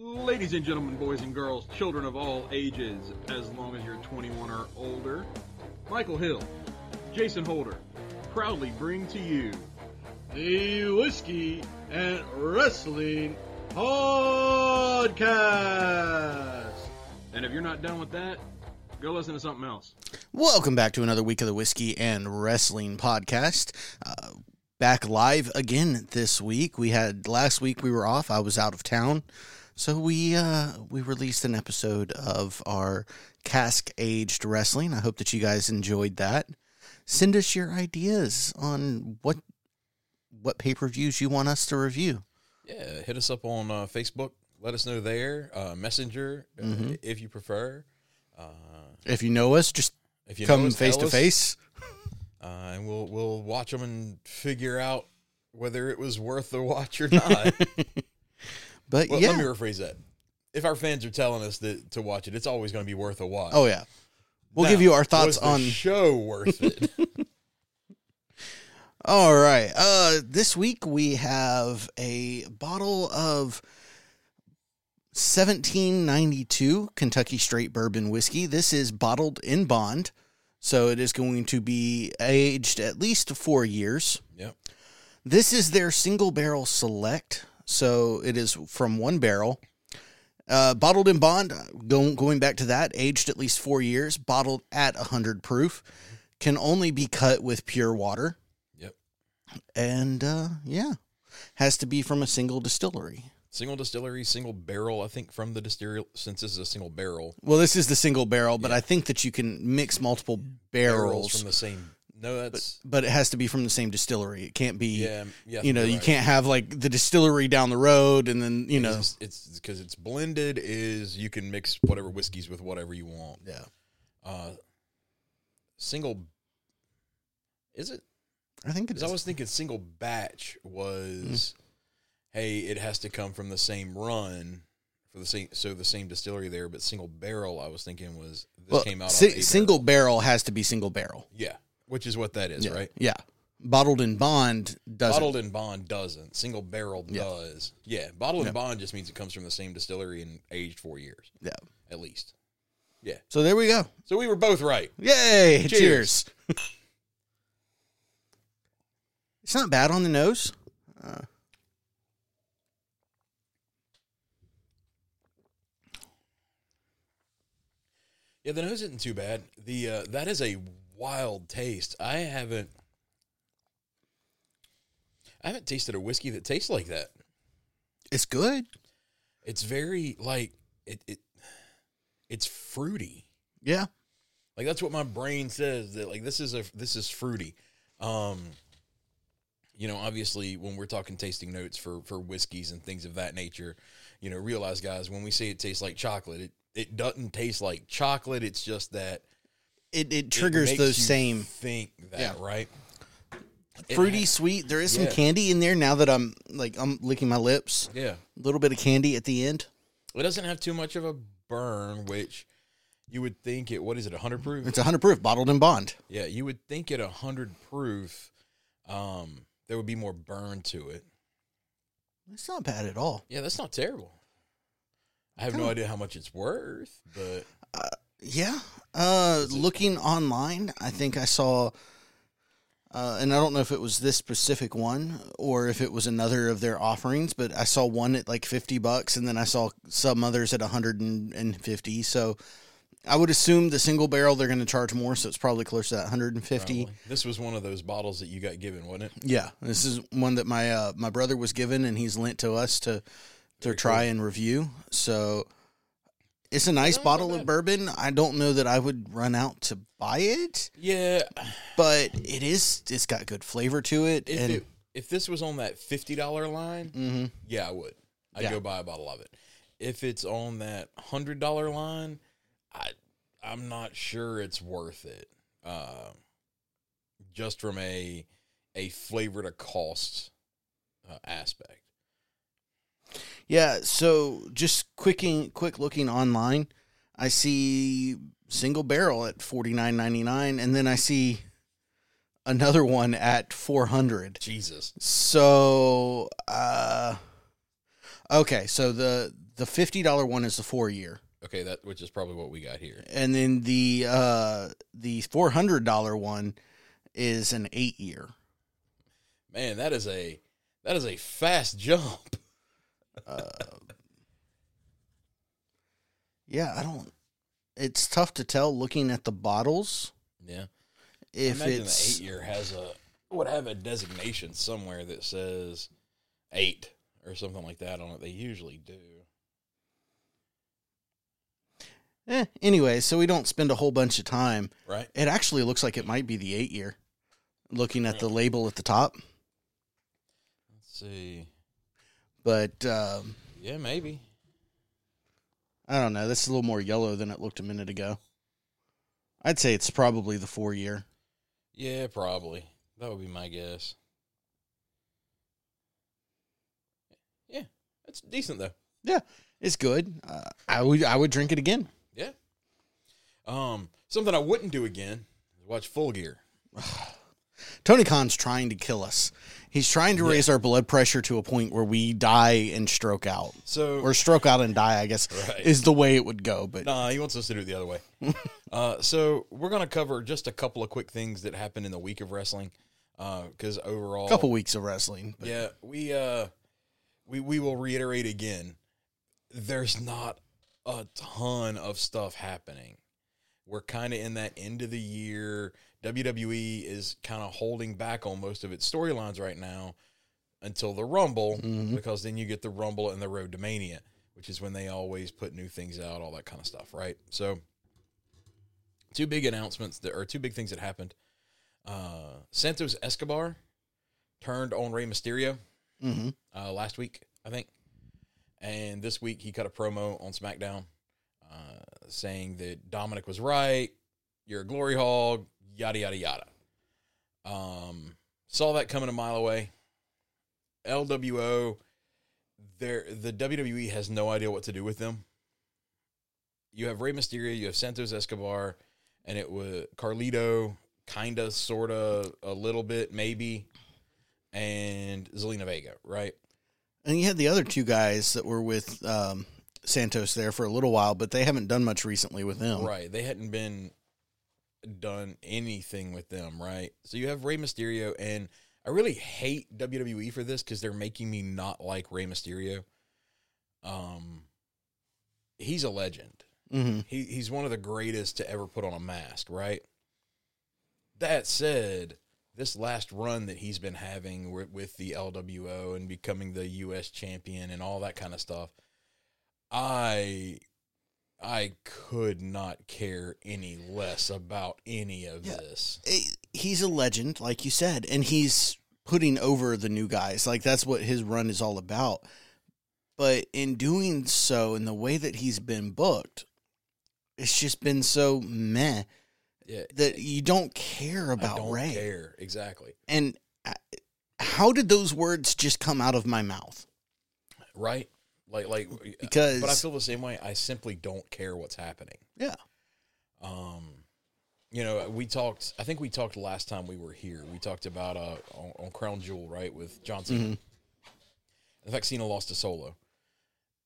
Ladies and gentlemen, boys and girls, children of all ages, as long as you're 21 or older, Michael Hill, Jason Holder, proudly bring to you the Whiskey and Wrestling Podcast. And if you're not done with that, go listen to something else. Welcome back to another week of the Whiskey and Wrestling Podcast. Uh, back live again this week. We had last week we were off. I was out of town. So we uh, we released an episode of our cask aged wrestling. I hope that you guys enjoyed that. Send us your ideas on what what pay per views you want us to review. Yeah, hit us up on uh, Facebook. Let us know there. Uh, Messenger, uh, Mhm. if you prefer. Uh, If you know us, just if you come us, face to us, face. uh, and we'll we'll watch them and figure out whether it was worth the watch or not. But well, yeah, let me rephrase that. If our fans are telling us that to watch it, it's always going to be worth a watch. oh yeah, we'll Now, give you our thoughts on show worth it. All right. Uh this week we have a bottle of 1792 Kentucky Straight Bourbon Whiskey. This is bottled in bond, so it is going to be aged at least 4 years. yep. This is their single barrel select, so it is from one barrel. Uh, bottled in bond, going going back to that, aged at least four years, bottled at 100 proof, can only be cut with pure water. Yep. And uh, yeah, has to be from a single distillery. Single distillery, single barrel. I think from the distillery, since this is a single barrel, Well, this is the single barrel, but Yeah. I think that you can mix multiple barrels, from the same. No, that's but but, it has to be from the same distillery. It can't be, yeah, yeah. you know, you right. can't have like the distillery down the road and then, you know, It's- it's because it's blended. Is you can mix whatever whiskeys with whatever you want. yeah. Uh, single. Is it? I think it is. I was thinking single batch was, Mm. hey, it has to come from the same run for the same, so the same distillery there. But single barrel, I was thinking was this well, came out si- single barrel. barrel has to be single barrel. yeah, which is what that is, yeah. right? Yeah. Bottled in bond doesn't. Bottled in bond doesn't. Single barrel Yeah. does. Yeah, bottled Yeah. in bond just means it comes from the same distillery and aged four years yeah. at least. Yeah. So there we go. So we were both right. Yay! Cheers. Cheers. it's not bad on the nose. Uh, Yeah, the nose isn't too bad. The uh, that is a wild taste. I haven't I haven't tasted a whiskey that tastes like that. it's good. It's very like it, it it's fruity. Yeah. Like that's what my brain says that like this is a this is fruity. Um you know, obviously when we're talking tasting notes for for whiskeys and things of that nature, you know, realize guys when we say it tastes like chocolate, it it doesn't taste like chocolate. It's just that It it it triggers makes those you same think that, Yeah. right? Fruity, ha- sweet. There is some candy in there. Now that I'm like I'm licking my lips, yeah. a little bit of candy at the end. It doesn't have too much of a burn, which you would think it what is it, hundred proof? It's 100 proof, bottled in bond. Yeah, you would think at hundred proof, um, there would be more burn to it. It's not bad at all. Yeah, that's not terrible. I have no idea how much it's worth, but Yeah. Uh, looking online, I think I saw, uh, and I don't know if it was this specific one or if it was another of their offerings, but I saw one at like 50 bucks and then I saw some others at 150. So I would assume the single barrel they're going to charge more. So it's probably close to that 150. probably. this was one of those bottles that you got given, wasn't it? Yeah. This is one that my, uh, my brother was given and he's lent to us to, to Very try cool. and review. So it's a nice not bottle bad. of bourbon. I don't know that I would run out to buy it. Yeah, but it is it's got good flavor to it if and it, if this was on that fifty dollar line, Mhm. yeah, I would. I'd Yeah. go buy a bottle of it. If it's on that hundred dollar line, I I'm not sure it's worth it. Uh, just from a a flavor to cost uh, aspect. Yeah so just quicking quick looking online i see single barrel at 49.99 and then i see another one at 400 Jesus. so uh okay so the the fifty dollar one is the four year, Okay, that which is probably what we got here. and then the uh, the four hundred dollar one is an eight year. Man, that is a that is a fast jump. Uh, yeah, I don't. It's tough to tell looking at the bottles Yeah. if I imagine it's the eight year has a would have a designation somewhere that says eight or something like that on it. They usually do. eh, anyway. So we don't spend a whole bunch of time. Right? It actually looks like it might be the eight year. Looking at the label at the top, Let's see. But um, Yeah, maybe. I don't know. That's a little more yellow than it looked a minute ago. I'd say it's probably the four year. Yeah, probably. That would be my guess. Yeah, it's decent though. Yeah, it's good. Uh, I would I would drink it again. Yeah. Um, something I wouldn't do again is watch Full Gear. Tony Khan's trying to kill us. He's trying to Yeah. raise our blood pressure to a point where we die and stroke out. So Or stroke out and die, I guess, Right. is the way it would go. But Nah, he wants us to do it the other way. uh, so we're gonna cover just a couple of quick things that happened in the week of wrestling. Because overall, a couple weeks of wrestling. But yeah, we uh, we we will reiterate again. There's not a ton of stuff happening. We're kind of in that end of the year. WWE is kind of holding back on most of its storylines right now until the Rumble, Mhm. because then you get the Rumble and the Road to Mania, which is when they always put new things out, all that kind of stuff, right? So, two big announcements that are two big things that happened. Uh, Santos Escobar turned on Rey Mysterio hmm uh, last week, I think. And this week he cut a promo on SmackDown uh, saying that Dominic was right, you're a glory hog, yada, yada, yada. Um, saw that coming a mile away. LWO, there the WWE has no idea what to do with them. You have Rey Mysterio, you have Santos Escobar, and it was Carlito, kinda, sorta, a little bit, maybe, and Zelina Vega, right? And you had the other two guys that were with um, Santos there for a little while, but they haven't done much recently with him. Right. They hadn't been done anything with them, right? So you have Rey Mysterio, and I really hate WWE for this because they're making me not like Rey Mysterio. Um, he's a legend. hmm He he's one of the greatest to ever put on a mask, right? That said, this last run that he's been having with, with the LWO and becoming the US champion and all that kind of stuff, I I could not care any less about any of Yeah. this. Eh, He's a legend, like you said, and he's putting over the new guys. Like that's what his run is all about. But in doing so, in the way that he's been booked, it's just been so meh Yeah, that you don't care I about don't Rey. care exactly. And uh, how did those words just come out of my mouth? Right? Like like Because but I feel the same way. I simply don't care what's happening. yeah, Um, you know, we talked. I think we talked last time we were here. We talked about uh on, on Crown Jewel, right, with Johnson. Cena. Mhm. In fact, Cena lost to Solo,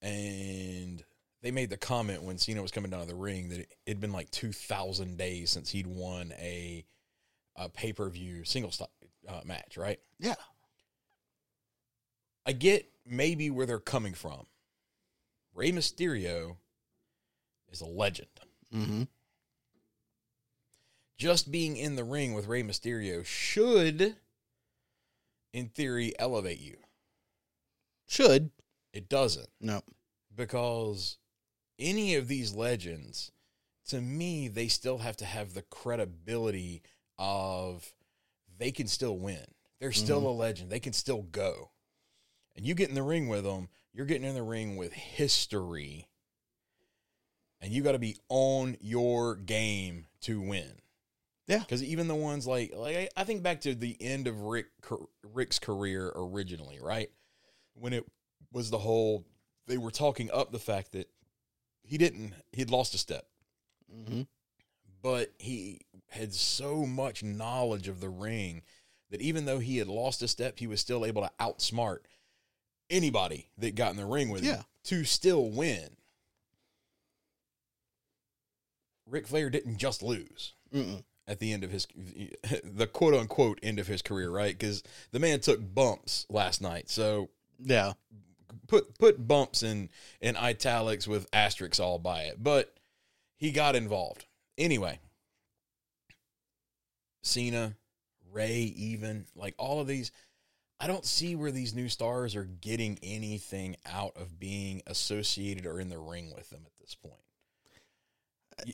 and they made the comment when Cena was coming down to the ring that it had been like two thousand days since he'd won a, a pay per view single stop uh, match, right? yeah, I get maybe where they're coming from. Rey Mysterio is a legend. hmm just being in the ring with Rey Mysterio should, in theory, elevate you. should It doesn't no, because any of these legends, to me, they still have to have the credibility of they can still win. They're still a legend. They can still go. And you get in the ring with them, you're getting in the ring with history. And you got to be on your game to win. Yeah. Because even the ones like like I, think back to the end of Ric Ric's career originally, right? When it was the whole they were talking up the fact that he didn't he'd lost a step, hmm but he had so much knowledge of the ring that even though he had lost a step, he was still able to outsmart anybody that got in the ring with him to still win. Ric Flair didn't just lose Mm-mm. at the end of his the quote unquote end of his career, right? Because the man took bumps last night. So Yeah. put put bumps in in italics with asterisks all by it, but he got involved anyway. Cena, Rey, even like all of these, I don't see where these new stars are getting anything out of being associated or in the ring with them at this point.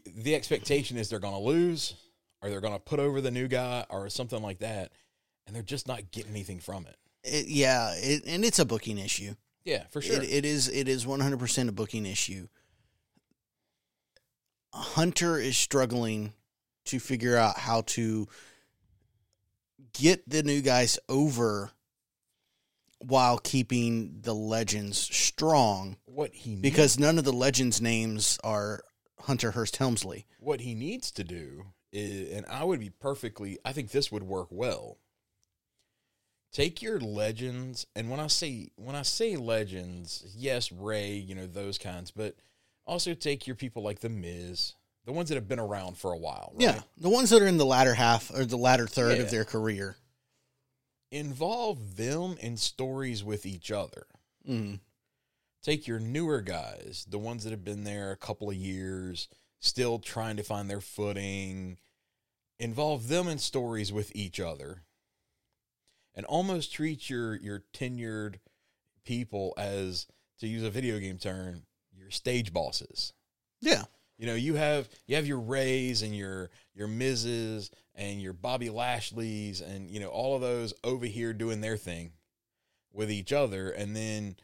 The expectation is they're going to lose, or they're going to put over the new guy, or something like that, and they're just not getting anything from it. It, yeah, it, and it's a booking issue. Yeah, for sure. It, it is it is 100% a booking issue. Hunter is struggling to figure out how to get the new guys over while keeping the legends strong what he needs because none of the legends names are Hunter Hearst Helmsley. what he needs to do is, and I would be perfectly, I think this would work well. Take your legends, and when I say when I say legends, yes, Rey, you know those kinds, but also take your people like the Miz, the ones that have been around for a while. Right? Yeah, the ones that are in the latter half or the latter third Yeah. of their career. Involve them in stories with each other. Mm. take your newer guys, the ones that have been there a couple of years, still trying to find their footing, involve them in stories with each other, and almost treat your your tenured people as, to use a video game term, your stage bosses. Yeah, You know, you have you have your Reys and your your Miz's and your Bobby Lashley's and you know all of those over here doing their thing with each other, and then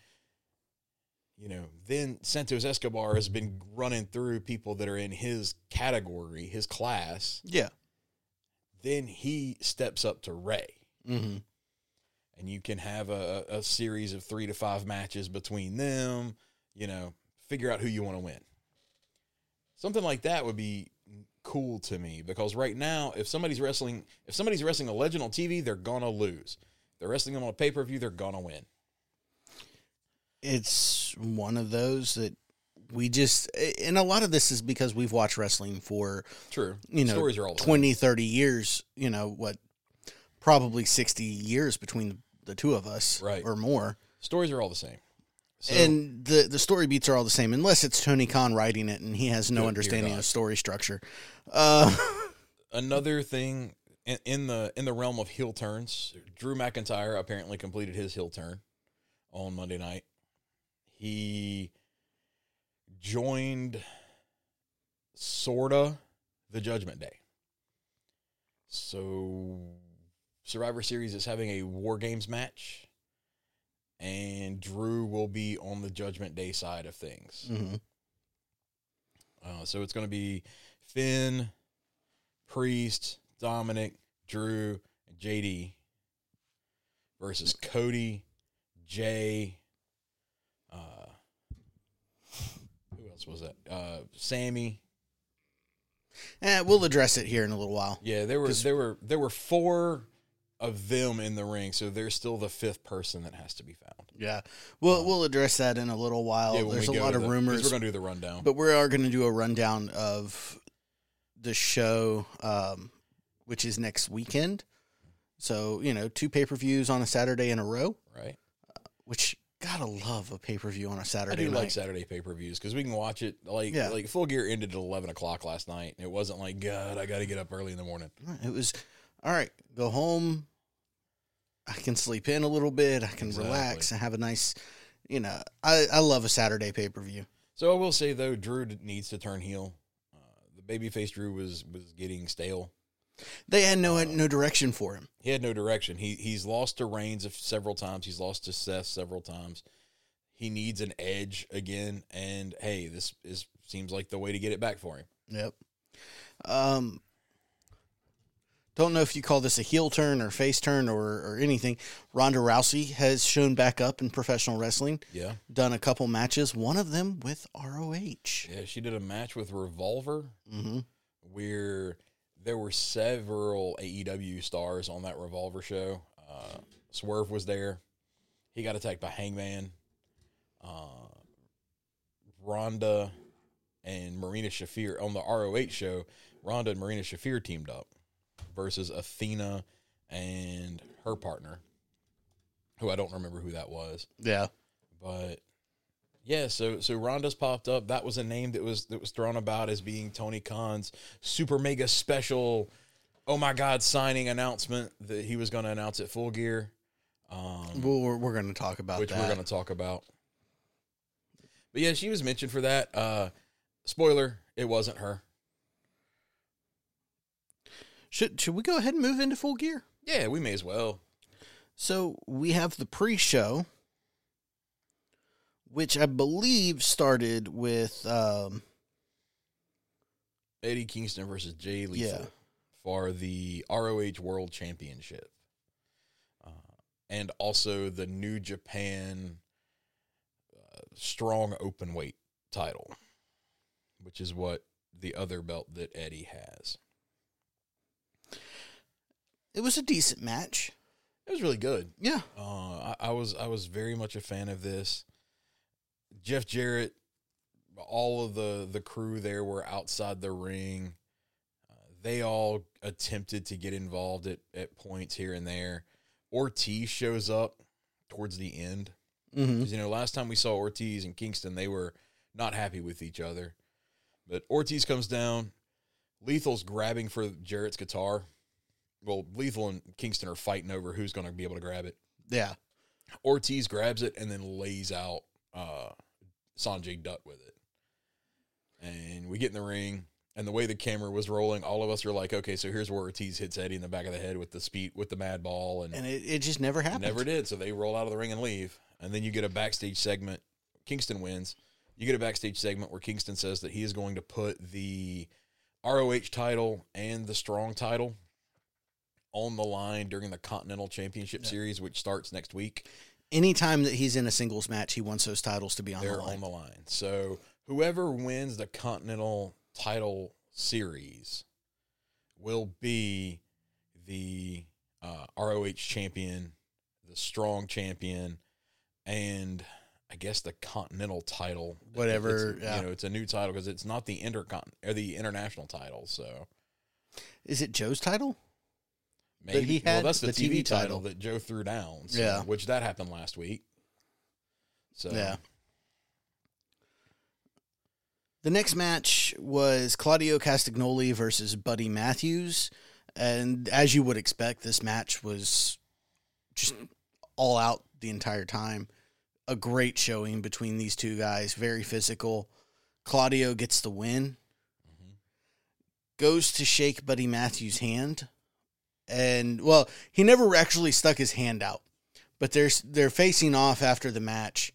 you know then Santos Escobar has been running through people that are in his category, his class. yeah. Then he steps up to Rey, hmm and you can have a, a series of three to five matches between them. You know, figure out who you want to win. Something like that would be cool to me because right now, if somebody's wrestling, if somebody's wrestling a legend on TV, they're gonna lose. They're wrestling them on a pay per view, they're gonna win. It's one of those that we just, and a lot of this is because we've watched wrestling for True, you know stories are all the 20 30 years you know what probably 60 years between the two of us Right. or more. Stories are all the same. So, and the the story beats are all the same unless it's tony khan writing it and he has no understanding of story structure uh another thing in, in the in the realm of heel turns, Drew McIntyre apparently completed his heel turn on Monday night. He joined sorta the Judgment Day. So Survivor Series is having a War Games match, and Drew will be on the Judgment Day side of things. mhm. Uh, so it's going to be Finn, Priest, Dominic, Drew, and JD versus Cody, Jey. Uh, who else was that? Uh, Sami. eh, we'll address it here in a little while Yeah, there were there were there were four of them in the ring, so there's still the fifth person that has to be found. yeah we'll we'll address that in a little while yeah, there's a lot of the- rumors We're going to do the rundown. but we are going to do a rundown of the show, um, which is next weekend. So you know, two pay per views on a Saturday in a row, right? which gotta love a pay per view on a Saturday I do night. like Saturday pay per views because we can watch it. Like Yeah. like Full Gear ended at eleven o'clock last night. and It wasn't like God, I got to get up early in the morning. It was all right. Go home. I can sleep in a little bit. I can Exactly. relax and have a nice. You know, I I love a Saturday pay per view. So I will say though, Drew needs to turn heel. Uh, the babyface Drew was was getting stale. They had no Uh, no direction for him. He had no direction. He he's lost to Reigns several times. He's lost to Seth several times. He needs an edge again. And hey, this is seems like the way to get it back for him. Yep. Um, don't know if you call this a heel turn or face turn or, or anything. Ronda Rousey has shown back up in professional wrestling, Yeah, done a couple matches, one of them with ROH. yeah. She did a match with Revolver hmm where there were several AEW stars on that Revolver show. Uh, Swerve was there. He got attacked by Hangman. Uh, Ronda and Marina Shafir on the ROH show. Ronda and Marina Shafir teamed up versus Athena and her partner, who I don't remember who that was, Yeah. but yeah. So so Ronda's popped up. That was a name that was that was thrown about as being Tony Khan's super mega special. Oh my God! Signing announcement that he was going to announce at Full Gear. Um, Well, we're, we're going to talk about which that. we're going to talk about. But yeah, she was mentioned for that. Uh, spoiler: it wasn't her. Should should we go ahead and move into full gear? Yeah, we may as well. So we have the pre-show, which I believe started with um, Eddie Kingston versus Jay Lethal Yeah. for the ROH World Championship, uh, and also the New Japan uh, Strong Open Weight title, which is what the other belt that Eddie has. It was a decent match. It was really good. Yeah, Uh, I, I was I was very much a fan of this. Jeff Jarrett, all of the the crew there were outside the ring. Uh, they all attempted to get involved at at points here and there. Ortiz shows up towards the end mm-hmm. you know last time we saw Ortiz and Kingston, they were not happy with each other. But Ortiz comes down. Lethal's grabbing for Jarrett's guitar. Well, Lethal and Kingston are fighting over who's going to be able to grab it. yeah. Ortiz grabs it and then lays out uh, Sanjay Dutt with it. And we get in the ring, and the way the camera was rolling, all of us are like, okay, so here's where Ortiz hits Eddie in the back of the head with the speed with the mad ball, and, And it, it just never happened. never did. So they roll out of the ring and leave, and then you get a backstage segment. Kingston wins. You get a backstage segment where Kingston says that he is going to put the ROH title and the Strong title on the line during the Continental Championship Series, which starts next week. Anytime that he's in a singles match, he wants those titles to be on they're the line. on the line. So whoever wins the Continental title series will be the uh, ROH champion, the strong champion, and I guess the Continental title. Whatever, It's, yeah. You know, it's a new title because it's not the intercon or the international title. So Is it Joe's title? Maybe he well, that's the, the TV, TV title. title. that Joe threw down. So, Yeah. which that happened last week. So Yeah. The next match was Claudio Castagnoli versus Buddy Matthews. And as you would expect, this match was just all out the entire time. A great showing between these two guys, very physical. Claudio gets the win, mm-hmm. goes to shake Buddy Matthews' hand. And, well, he never actually stuck his hand out, but they're, they're facing off after the match.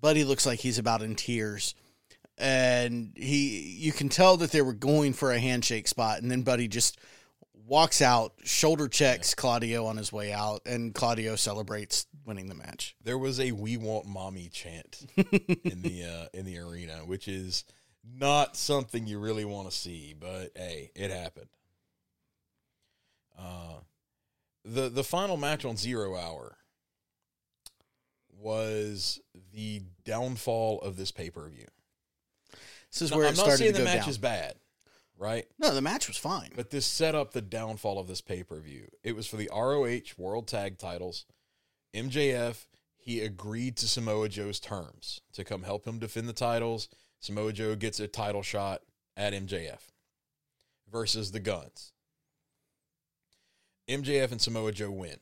Buddy looks like he's about in tears. And he you can tell that they were going for a handshake spot and then Buddy just walks out, shoulder checks Claudio on his way out and Claudio celebrates winning the match. there was a "We want mommy" chant in the uh, in the arena, which is not something you really want to see, but hey, it happened. Uh, the the final match on Zero Hour was the downfall of this pay per view. This is where I'm not saying to the go match down. is bad, right? no, the match was fine. But this set up the downfall of this pay per view. It was for the ROH World Tag Titles. MJF he agreed to Samoa Joe's terms to come help him defend the titles. Samoa Joe gets a title shot at MJF versus the Guns. MJF and Samoa Joe win,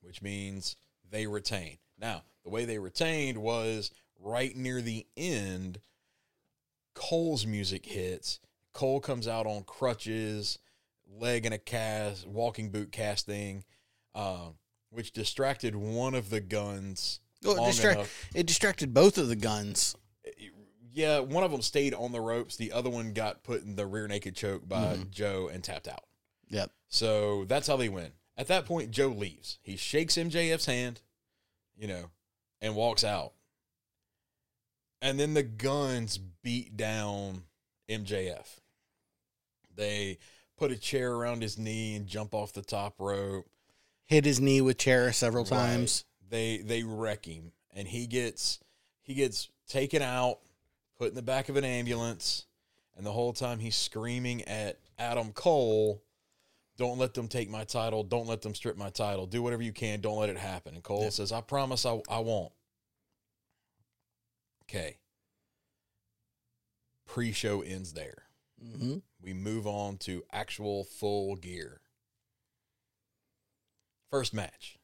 which means they retain. Now, the way they retained was right near the end. Cole's music hits. Cole comes out on crutches, leg in a cast, walking boot casting, uh, which distracted one of the guns. Well, it, distract, it distracted both of the guns. Yeah, one of them stayed on the ropes. The other one got put in the rear naked choke by Mm-hmm. Joe and tapped out. Yep. So that's how they win. At that point, Joe leaves. He shakes MJF's hand, you know, and walks out. And then the guns beat down MJF. They put a chair around his knee and jump off the top rope. Hit his knee with chair several Right. times. They they wreck him, and he gets he gets taken out, put in the back of an ambulance, and the whole time he's screaming at Adam Cole, "Don't let them take my title. Don't let them strip my title. Do whatever you can. Don't let it happen." And Cole Yeah. says, "I promise, I I won't." Okay. Pre-show ends there. hmm We move on to actual full gear. First match.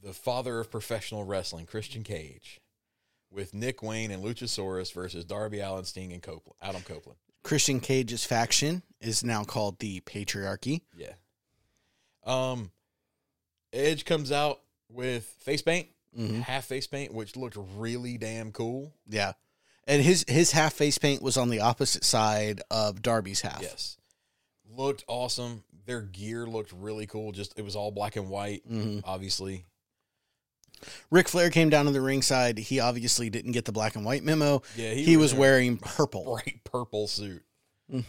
The father of professional wrestling, Christian Cage, with Nick Wayne and Luchasaurus versus Darby Allin, Sting, and Copeland, Adam Copeland. Christian Cage's faction is now called the Patriarchy. Yeah. Um, Edge comes out with face paint, Mhm. half face paint, which looked really damn cool. Yeah, and his his half face paint was on the opposite side of Darby's half. Yes. Looked awesome. Their gear looked really cool. Just it was all black and white, hmm obviously. Ric Flair came down to the ringside. He obviously didn't get the black and white memo. Yeah, He, was in wearing purple. bright purple suit. Mm.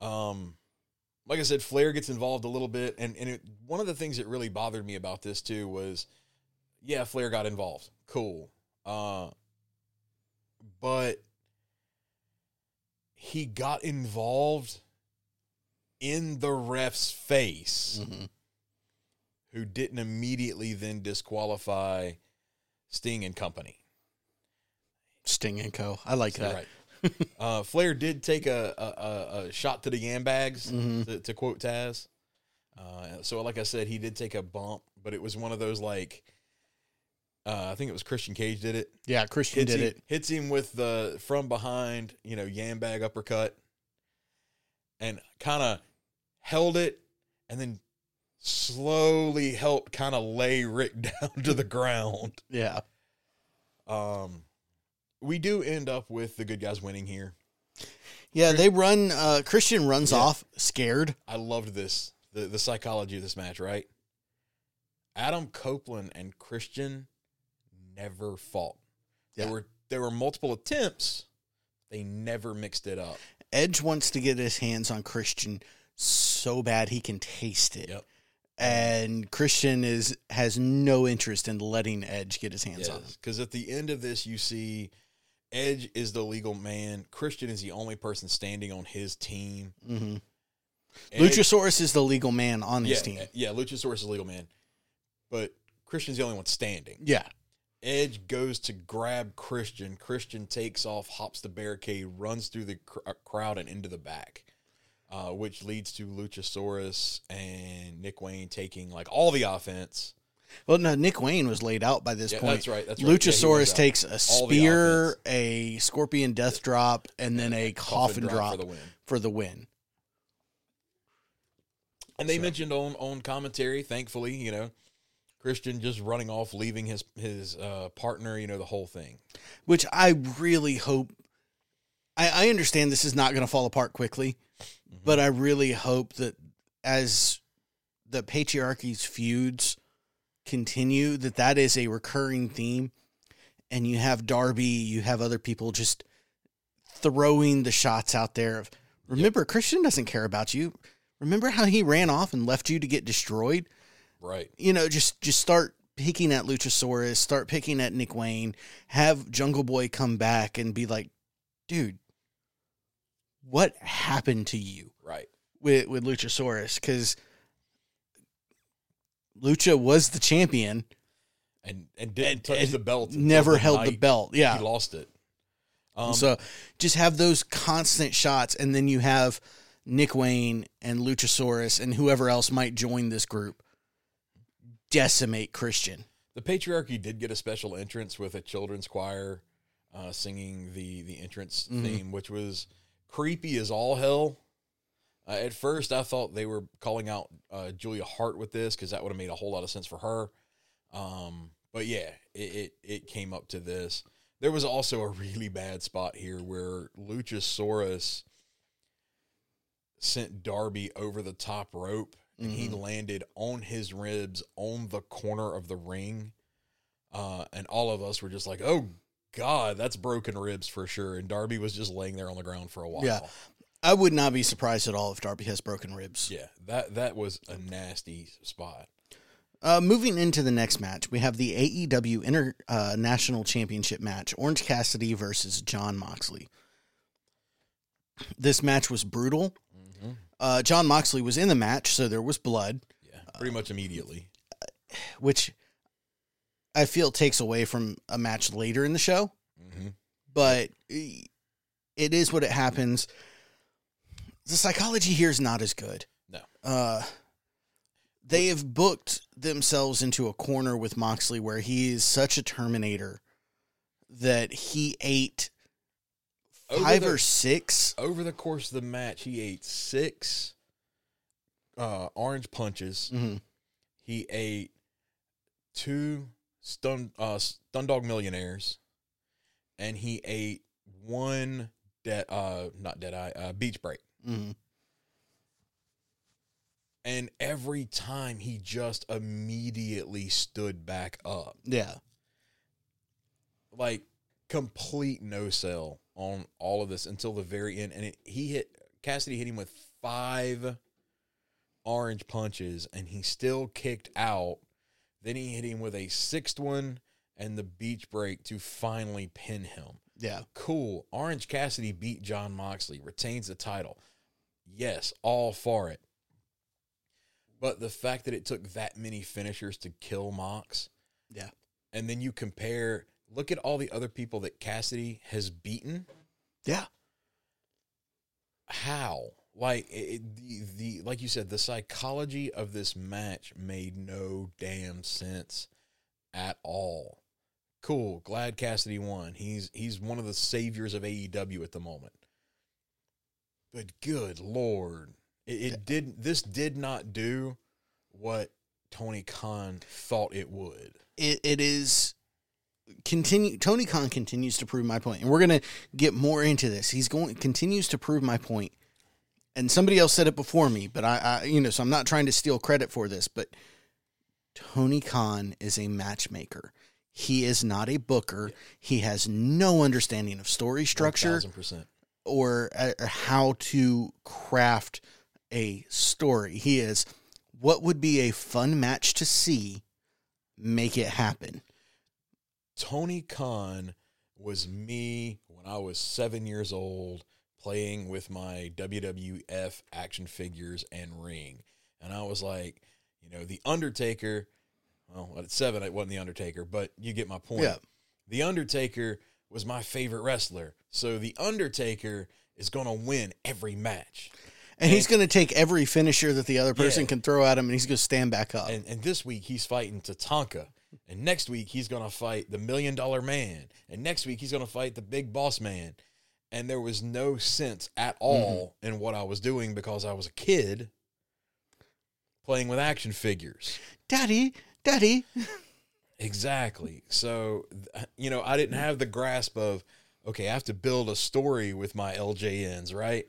Um, like I said, Flair gets involved a little bit, and and it, one of the things that really bothered me about this too was, yeah, Flair got involved. Cool. Uh, but he got involved in the ref's face, Mhm. Who didn't immediately then disqualify Sting and company. Sting and Co. I like that. Right. uh, Flair did take a, a, a, shot to the yam bags, Mhm. to, to quote Taz. Uh, so, like I said, he did take a bump, but it was one of those like, uh, I think it was Christian Cage did it. Yeah, Christian Hits did him, it. hits him with the from behind, you know, yam bag uppercut, and kind of held it, and then slowly helped kind of lay Ric down to the ground. Yeah. Um, we do end up with the good guys winning here. Yeah, they run uh Christian runs Yeah. off scared. I loved this the the psychology of this match. Right, Adam Copeland and Christian never fought. Yeah. There were there were multiple attempts. They never mixed it up. Edge wants to get his hands on Christian so bad he can taste it. Yep. And Christian is has no interest in letting Edge get his hands on him. because at the end of this, you see Edge is the legal man. Christian is the only person standing on his team. hmm Luchasaurus is the legal man on his team. yeah, Luchasaurus is the legal man, but Christian's the only one standing. Yeah. Edge goes to grab Christian. Christian takes off, hops the barricade, runs through the cr- uh, crowd and into the back, uh, which leads to Luchasaurus and Nick Wayne taking like all the offense. Well, no, Nick Wayne was laid out by this Yeah, point. that's right. That's right. Yeah, Luchasaurus out. takes a spear, a scorpion death drop, and then a coffin, drop, for the win. for the win. And they So- mentioned on on commentary, thankfully, you know, Christian just running off, leaving his his uh, partner, you know, the whole thing. Which I really hope. I, I understand this is not going to fall apart quickly, Mm-hmm. but I really hope that as the patriarchy's feuds continue, that that is a recurring theme, and you have Darby, you have other people just throwing the shots out there of. Remember, Christian doesn't care about you. Remember how he ran off and left you to get destroyed? Right. you know, just just start picking at Luchasaurus, start picking at Nick Wayne, have Jungle Boy come back and be like, dude, what happened to you Right. with with Luchasaurus? Because Lucha was the champion, And and didn't And- touch and the belt. never the held the belt. Yeah. He lost it. Um, so just have those constant shots, and then you have Nick Wayne and Luchasaurus and whoever else might join this group decimate Christian. the patriarchy did get a special entrance with a children's choir uh, singing the the entrance Mhm. theme, which was creepy as all hell. Uh, at first, I thought they were calling out uh, Julia Hart with this because that would have made a whole lot of sense for her. Um, but yeah, it, it it came up to this. There was also a really bad spot here where Luchasaurus sent Darby over the top rope and he Mhm. landed on his ribs on the corner of the ring. Uh, and all of us were just like, oh, God, that's broken ribs for sure. And Darby was just laying there on the ground for a while. Yeah. I would not be surprised at all if Darby has broken ribs. Yeah, that, that was a nasty spot. Uh, moving into the next match, we have the AEW International Championship match: Orange Cassidy versus John Moxley. This match was brutal. Mm-hmm. Uh, John Moxley was in the match, so there was blood, Yeah, pretty much immediately. which I feel takes away from a match later in the show. Mm-hmm. But it is what it happens. The psychology here is not as good. No. Uh, they have booked themselves into a corner with Moxley where he is such a Terminator that he ate Over five the- or six. Over the course of the match, he ate six uh, orange punches. Mhm. He ate two stun uh, stun dog millionaires, and he ate one dead uh not dead eye uh, beach break. Mhm. And every time he just immediately stood back up, Yeah. like complete no sell on all of this until the very end. And it, he hit Cassidy hit him with five orange punches, and he still kicked out. Then he hit him with a sixth one and the beach break to finally pin him. Yeah. Cool. Orange Cassidy beat John Moxley, retains the title. Yes, all for it. But the fact that it took that many finishers to kill Mox, Yeah. and then you compare, look at all the other people that Cassidy has beaten. Yeah. How? Like it, the the like you said, the psychology of this match made no damn sense at all. Cool, glad Cassidy won. He's he's one of the saviors of AEW at the moment. But good lord, it, it did this did not do what Tony Khan thought it would. it, it is continue Tony Khan continues to prove my. And we're gonna get more into this. He's going continues to prove my point. And somebody else said it before me, but I, I you know, so I'm not trying to steal credit for this, but Tony Khan is a matchmaker. He is not a booker. He has no understanding of story structure 1000%. or uh, how to craft a story. He is what would be a fun match to see, make it happen. Tony Khan was me when I was seven years old playing with my WWF action figures and ring. And I was like, you know, The Undertaker. Well, at seven, it wasn't The Undertaker, but you get my point. Yeah. The Undertaker was my favorite wrestler. So The Undertaker is going to win every match. And he's going to take every finisher that the other person Yeah. can throw at him, and he's going to stand back up. And, and this week he's fighting Tatanka. And next week he's going to fight the Million Dollar Man. And next week he's going to fight the Big Boss Man. And there was no sense at all mm-hmm. in what I was doing because I was a kid playing with action figures. Daddy, Daddy. Exactly. So, you know, I didn't have the grasp of, okay, I have to build a story with my LJNs, right?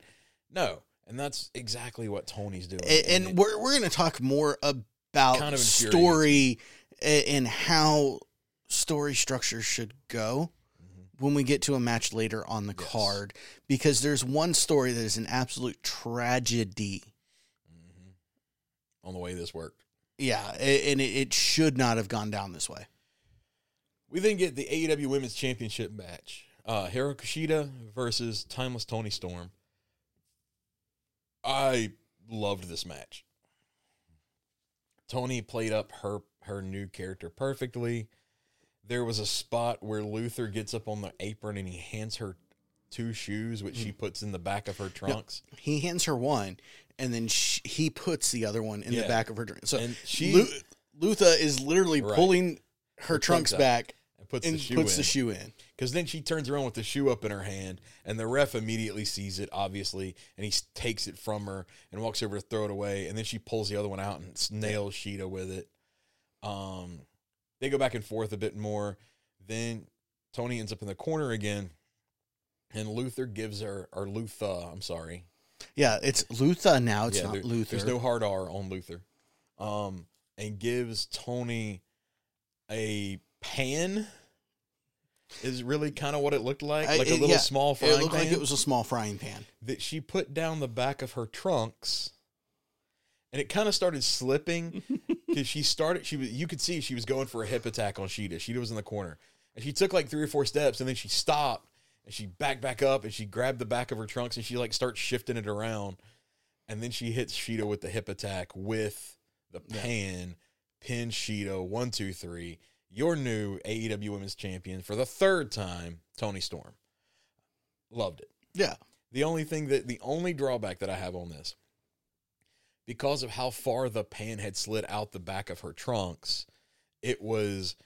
No. And that's exactly what Tony's doing. And, and we're we're going to talk more about Kind of story and how story structure should go when we get to a match later on the Mm-hmm. Yes. card because there's one story that is an absolute tragedy. on the way this worked. Yeah, and it, it should not have gone down this way. We then get the AEW Women's Championship match. Uh Hikaru Shida versus Timeless Toni Storm. I loved this match. Toni played up her her new character perfectly. There was a spot where Luther gets up on the apron and he hands her two shoes, which Mm. she puts in the back of her trunks. He hands her one, and then sh he puts the other one in the back of her drink. So And she- Lu- Lutha is literally Right. pulling her, Her trunks, trunks back And puts and the shoe puts in. the shoe in. Because then she turns around with the shoe up in her hand, and the ref immediately sees it, obviously, and he takes it from her and walks over to throw it away. And then she pulls the other one out and nails Shida with it. Um, they go back and forth a bit more. Then Toni ends up in the corner again, and Luther gives her, or Lutha, I'm sorry. Yeah, it's Lutha now. It's Yeah, not there- Luther. There's no hard R on Luther. Um, and gives Toni a pan. Is really kind of what it looked like, I- like a little yeah, small frying it looked pan like it was a small frying pan. that she put down the back of her trunks, and it kind of started slipping, because she started. She was. You could see she was going for a hip attack on Shida. Shida was in the corner, and she took like three or four steps, and then she stopped and she backed back up and she grabbed the back of her trunks and she like starts shifting it around, and then she hits Shida with the hip attack with the pan, pin Shida one two three. Your new AEW Women's Champion for the third time, Toni Storm. Loved it. Yeah. The only thing that the only drawback that I have on this, because of how far the pan had slid out the back of her trunks, it was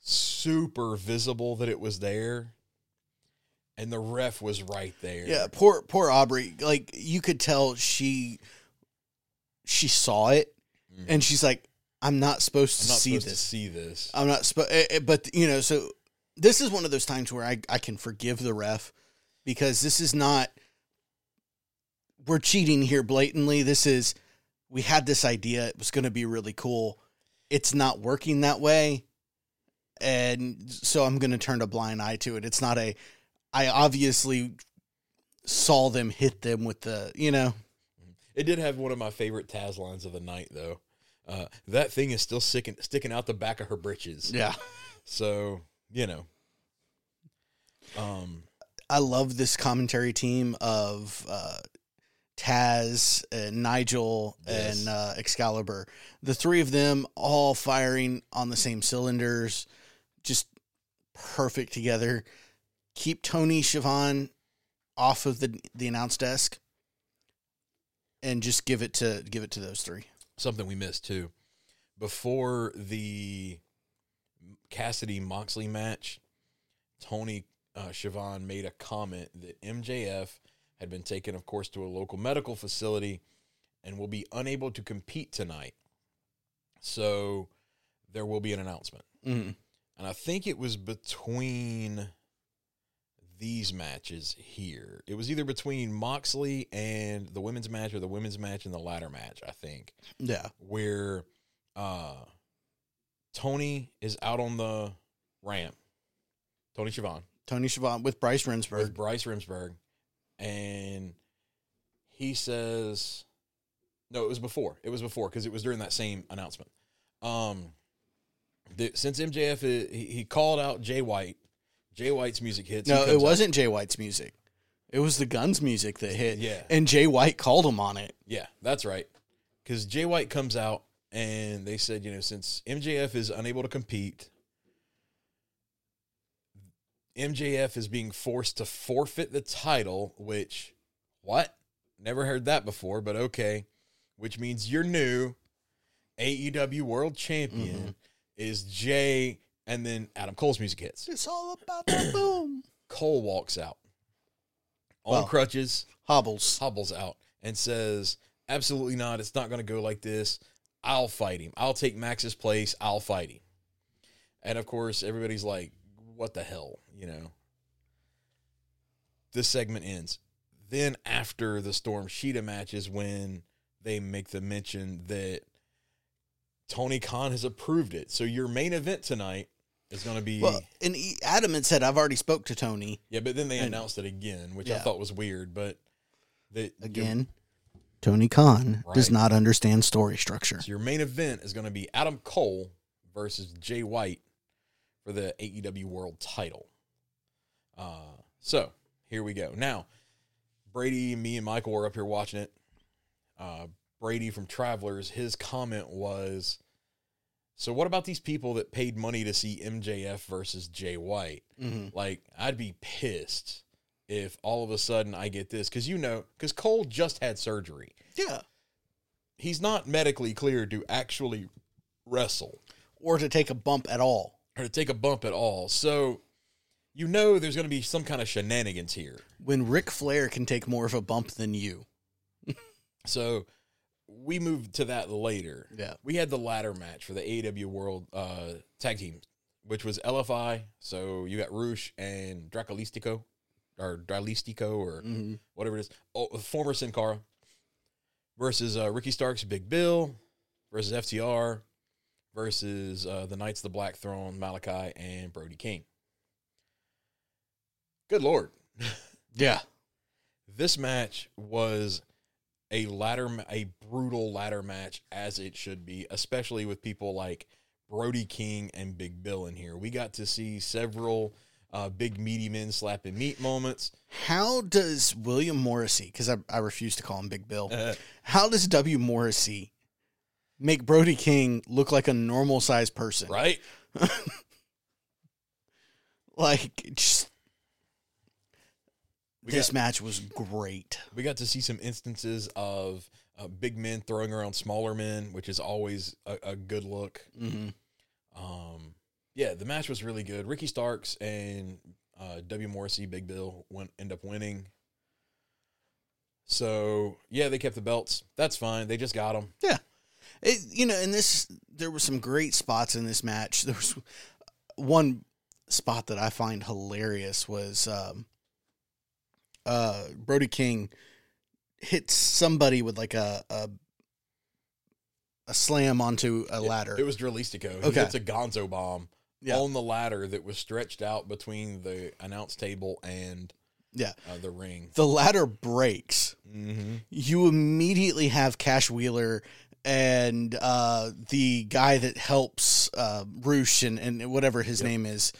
super visible that it was there. And the ref was right there. Yeah, poor poor Aubrey. Like you could tell she she saw it and she's like, I'm not supposed to Mm-hmm. I'm not see supposed this. to see this. I'm not supposed, but you know, so this is one of those times where I, I can forgive the ref because this is not, we're cheating here blatantly. This is, we had this idea. It was going to be really cool. It's not working that way. And so I'm going to turn a blind eye to it. It's not a, I obviously saw them hit them with the, you know, It did have one of my favorite Taz lines of the night, though. Uh, that thing is still sticking sticking out the back of her britches. yeah. So you know, um, I love this commentary team of uh, Taz and Nigel Yes. and uh, Excalibur. The three of them all firing on the same cylinders, just perfect together. Keep Tony Schiavone off of the the announce desk, and just give it to give it to those three. something we missed too. Before the Cassidy Moxley match, Tony uh, Schiavone made a comment that MJF had been taken, of course, to a local medical facility and will be unable to compete tonight. So there will be an announcement. Mm. And I think it was between these matches here. It was either between Moxley and the women's match or the women's match and the ladder match, I think Yeah, where uh Tony is out on the ramp. Tony Schiavone Tony Schiavone with Bryce with Bryce Remsburg, and he says, "No, it was before. It was before because it was during that same announcement." Um, the, since MJF i- he, he called out Jay White, Jay White's music hits. No, it wasn't Jay White's music. It was the Guns music that hit. Yeah. and Jay White called him on it. Yeah, that's right. Because Jay White comes out and they said, you know, since MJF is unable to compete, MJF is being forced to forfeit the title, which, what? Never heard that before, but okay. Which means your new AEW World Champion mm-hmm. is Jay, and then Adam Cole's music hits. It's all about the boom. Cole walks out on Well. crutches Hobbles. hobbles out and says, Absolutely not. It's not going to go like this. I'll fight him. I'll take Max's place. I'll fight him. And of course, everybody's like, What the hell? You know? This segment ends. Then, after the Storm Shida match, is when they make the mention that Tony Khan has approved it. So, your main event tonight is going to be. Well, and he, Adam had said, "I've already spoke to Tony yeah, but then they and- announced it again, which I thought was weird. But that again." Tony Khan does not understand story structure. So your main event is going to be Adam Cole versus Jay White for the AEW World Title. Uh, so here we go. Now, Brady, me, and Michael were up here watching it. Uh, Brady from Travelers, his comment was, "So what about these people that paid money to see MJF versus Jay White? Mhm. Like, I'd be pissed." If all of a sudden I get this, because you know, because Cole just had surgery Yeah, he's not medically cleared to actually wrestle or to take a bump at all. Or to take a bump at all. So you know there's going to be some kind of shenanigans here. When Ric Flair can take more of a bump than you. So we moved to that later. Yeah. We had the ladder match for the AEW World uh, Tag Team, which was LFI. So you got Rush and Dracolistico, or Dralistico, or Mm-hmm. whatever it is. Oh, former Sin Cara versus uh, Ricky Starks, Big Bill versus FTR versus uh, the Knights of the Black Throne, Malakai and Brody King. Good lord, Yeah, this match was a ladder, a brutal ladder match as it should be, especially with people like Brody King and Big Bill in here. We got to see several uh, big meaty men slapping meat moments. How does William Morrissey, because I, I refuse to call him Big Bill, Uh, how does W. Morrissey make Brody King look like a normal sized person? right? Like, just, We this got- match was great. We got to see some instances of uh, big men throwing around smaller men, which is always a, a good look. hmm Um, yeah, the match was really good. Ricky Starks and uh, W. Morrissey, Big Bill, went end up winning. So yeah, they kept the belts. That's fine. They just got them. It, you know, and this there were some great spots in this match. There was one spot that I find hilarious was um, uh, Brody King hits somebody with like a a, a slam onto a ladder. It was Dralistico. He Okay. hits a Gonzo bomb Yeah. on the ladder that was stretched out between the announce table and Yeah. uh, the ring. the ladder breaks. Mm-hmm. You immediately have Cash Wheeler and uh, the guy that helps uh, Rush and, and whatever his Yep. name is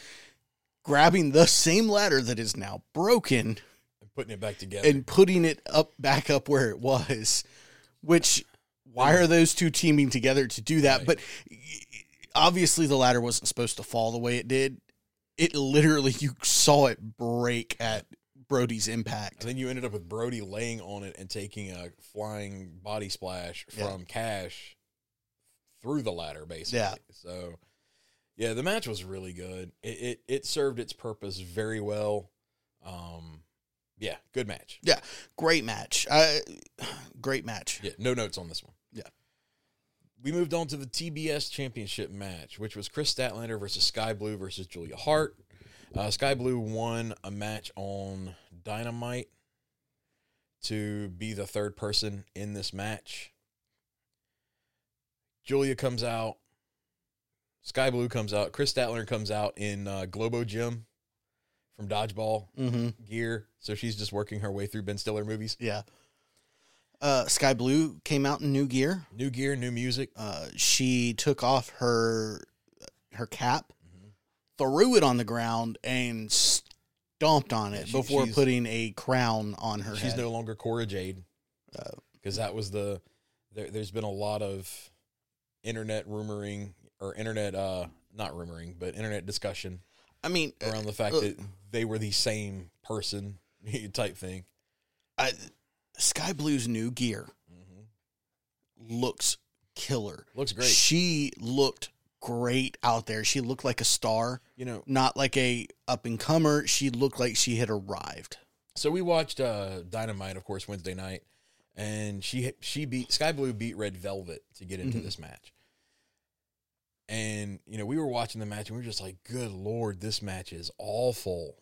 grabbing the same ladder that is now broken and Putting it back together. and putting it up back up where it was which why are those two teaming together to do that Right. but obviously the ladder wasn't supposed to fall the way it did it literally you saw it break at brody's impact And then you ended up with Brody laying on it and taking a flying body splash Yeah. from Cash through the ladder, basically. Yeah. So, yeah, the match was really good. It it, it served its purpose very well. Um, yeah, good match. Yeah, great match uh, great match Yeah, no notes on this one. Yeah. We moved on to the TBS Championship match, which was Kris Statlander versus Sky Blue versus Julia Hart. Uh, Sky Blue won a match on Dynamite to be the third person in this match. Julia comes out. Sky Blue comes out. Kris Statlander comes out in uh, Globo Gym from Dodgeball mm-hmm. gear. So she's just working her way through Ben Stiller movies. Yeah. Uh, Sky Blue came out in new gear. New gear, new music. Uh, she took off her her cap. Threw it on the ground, and stomped on it she- before putting a crown on her She's head. no longer Cora Jade Uh, because that was the. There, there's been a lot of internet rumoring or internet, uh, not rumoring, but internet discussion I mean, uh, around the fact uh, that they were the same person type thing. I, Sky Blue's new gear looks killer. Looks great. She looked great out there. She looked like a star, You know, not like a up and comer. She looked like she had arrived. so we watched uh, Dynamite, of course, Wednesday night, and she she beat Sky Blue beat Red Velvet to get into Mhm. this match. And you know, we were watching the match, and we were just like, "Good lord, this match is awful."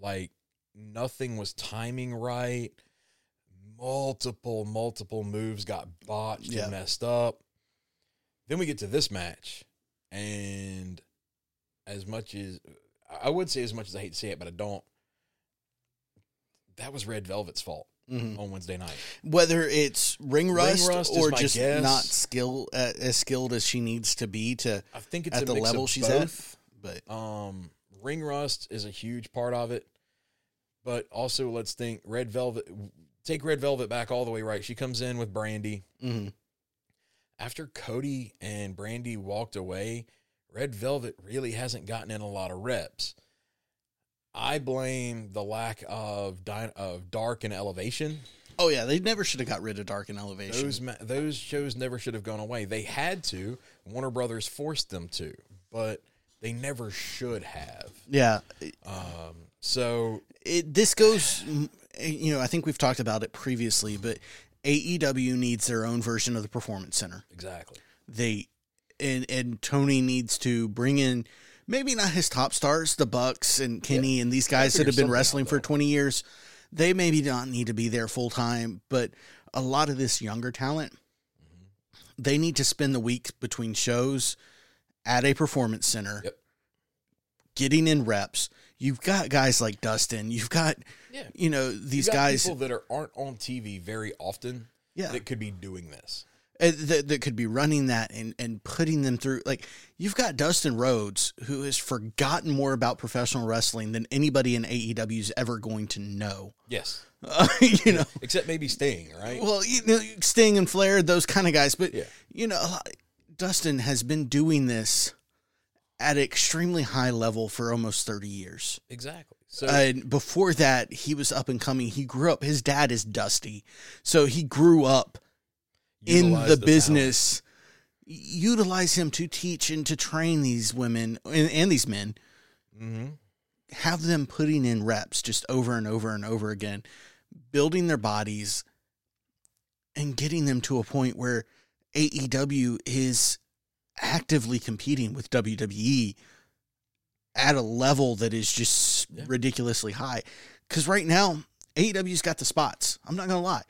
Like nothing was timing right. Multiple, multiple moves got botched Yeah. and messed up. Then we get to this match, and as much as I would say, as much as I hate to say it, but I don't. That was Red Velvet's fault Mhm. on Wednesday night. Whether it's ring rust, rust or just guess. not skill uh, as skilled as she needs to be to, I think it's At the level she's both. at. but Um, ring rust is a huge part of it, but also let's think Red Velvet. Take Red Velvet back all the way right. She comes in with Brandi mhm. After Cody and Brandi walked away. Red Velvet really hasn't gotten in a lot of reps. I blame the lack of dy- of dark and elevation. oh yeah, they never should have got rid of Dark and Elevation. Those ma- those shows never should have gone away. They had to. Warner Brothers forced them to, but they never should have. yeah, Um, so it, this goes. You know, I think we've talked about it previously, but AEW needs their own version of the Performance Center. exactly. They and and Tony needs to bring in maybe not his top stars, the Bucks and Kenny and these guys that have been wrestling for 20 years. They maybe don't need to be there full time, but a lot of this younger talent, they need to spend the week between shows at a performance center, Yep. getting in reps. You've got guys like Dustin. You've got, Yeah. you know, You these got guys. people that are aren't on TV very often. Yeah. that could be doing this. uh, that, that could be running that and, and putting them through. Like you've got Dustin Rhodes, who has forgotten more about professional wrestling than anybody in AEW is ever going to know. Yes, Uh, you know, except maybe Sting, right? well, you know, Sting and Flair, those kind of guys. But Yeah. you know, Dustin has been doing this at an extremely high level for almost thirty years. exactly. So And before that, he was up and coming. He grew up. His dad is Dusty, so he grew up in the, talent. business. Utilize him to teach and to train these women and, and these men. Mhm. Have them putting in reps just over and over and over again, building their bodies, and getting them to a point where AEW is actively competing with WWE at a level that is just Yeah. ridiculously high. Because right now, AEW's got the spots. I'm not gonna lie,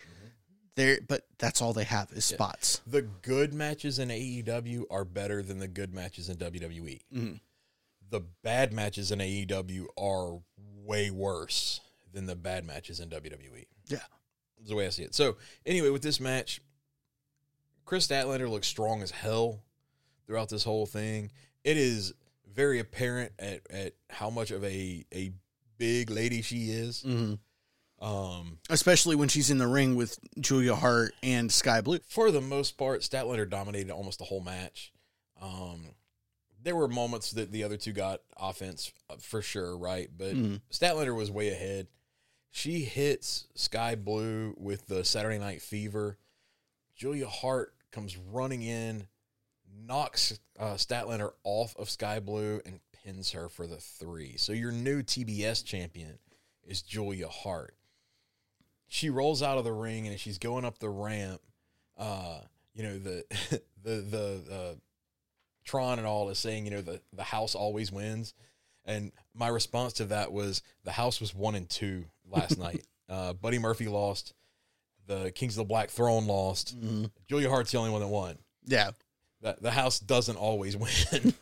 there, but that's all they have is Yeah. spots. The good matches in AEW are better than the good matches in WWE. Mhm. The bad matches in AEW are way worse than the bad matches in WWE. Yeah. That's the way I see it. So, anyway, with this match, Kris Statlander looks strong as hell throughout this whole thing. It is very apparent at, at how much of a, a big lady she is. hmm Um, Especially when she's in the ring with Julia Hart and Sky Blue. for the most part, Statlander dominated almost the whole match. Um, there were moments that the other two got offense uh, for sure, right? But Mhm. Statlander was way ahead. She hits Sky Blue with the Saturday Night Fever. Julia Hart comes running in, knocks uh, Statlander off of Sky Blue, and pins her for the three. So your new TBS champion is Julia Hart. She rolls out of the ring, and as she's going up the ramp, uh, you know the the the uh, Tron and all is saying, you know, the the house always wins. And my response to that was the house was one and two last night. Uh, Buddy Murphy lost. The Kings of the Black Throne lost. Mhm. Julia Hart's the only one that won. Yeah. The, the house doesn't always win.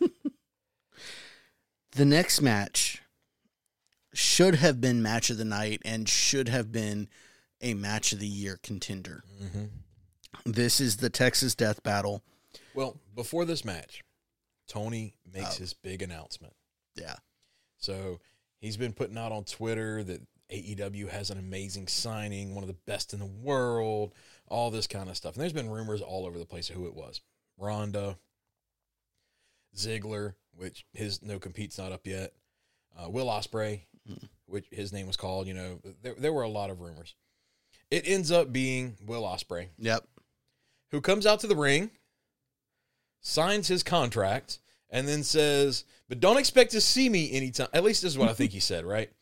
The next match should have been match of the night and should have been a match of the year contender. mm-hmm. This is the Texas Death Battle. Well, before this match, Tony makes Oh. his big announcement. Yeah. So he's been putting out on Twitter that AEW has an amazing signing, one of the best in the world, all this kind of stuff. And there's been rumors all over the place of who it was. Ronda, Ziggler, which his no compete's not up yet. Uh, Will Ospreay, Mhm. which his name was called. You know, there there were a lot of rumors. It ends up being Will Ospreay, Yep. who comes out to the ring, signs his contract, and then says, But don't expect to see me anytime. At least this is what I think he said, right?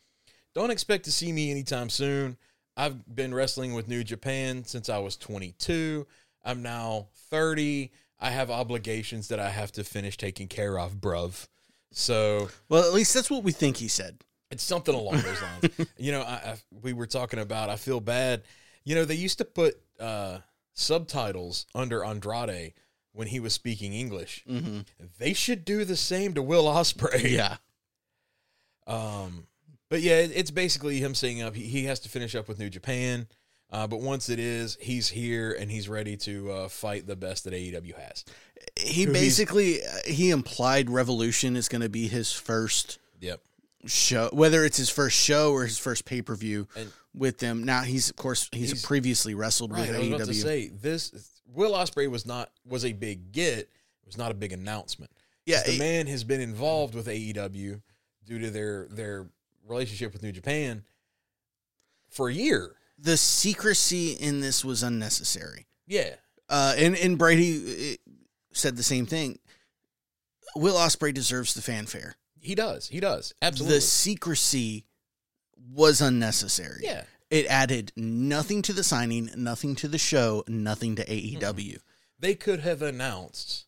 Don't expect to see me anytime soon. I've been wrestling with New Japan since I was 22. I'm now 30. I have obligations that I have to finish taking care of, bruv. So Well, at least that's what we think he said. it's something along those lines. you know, I, I we were talking about. I feel bad. You know, they used to put uh, subtitles under Andrade when he was speaking English. Mm-hmm. They should do the same to Will Ospreay. Yeah. Um, but yeah, it, it's basically him saying up. He, he has to finish up with New Japan. Uh, but once it is, he's here and he's ready to uh, fight the best that AEW has. He Who basically uh, he implied Revolution is going to be his first Yep. show, whether it's his first show or his first pay per view with them. Now he's of course he's, He's- previously wrestled Right. with I was about to say this. Will Ospreay was not was a big get. It was not a big announcement. yeah, the it- man has been involved with AEW due to their their relationship with New Japan for a year. The secrecy in this was unnecessary. Yeah. Uh, and and Brady uh, said the same thing. Will Ospreay deserves the fanfare. He does. He does. Absolutely. The secrecy was unnecessary. yeah. It added nothing to the signing, nothing to the show, nothing to Mm-hmm. AEW. They could have announced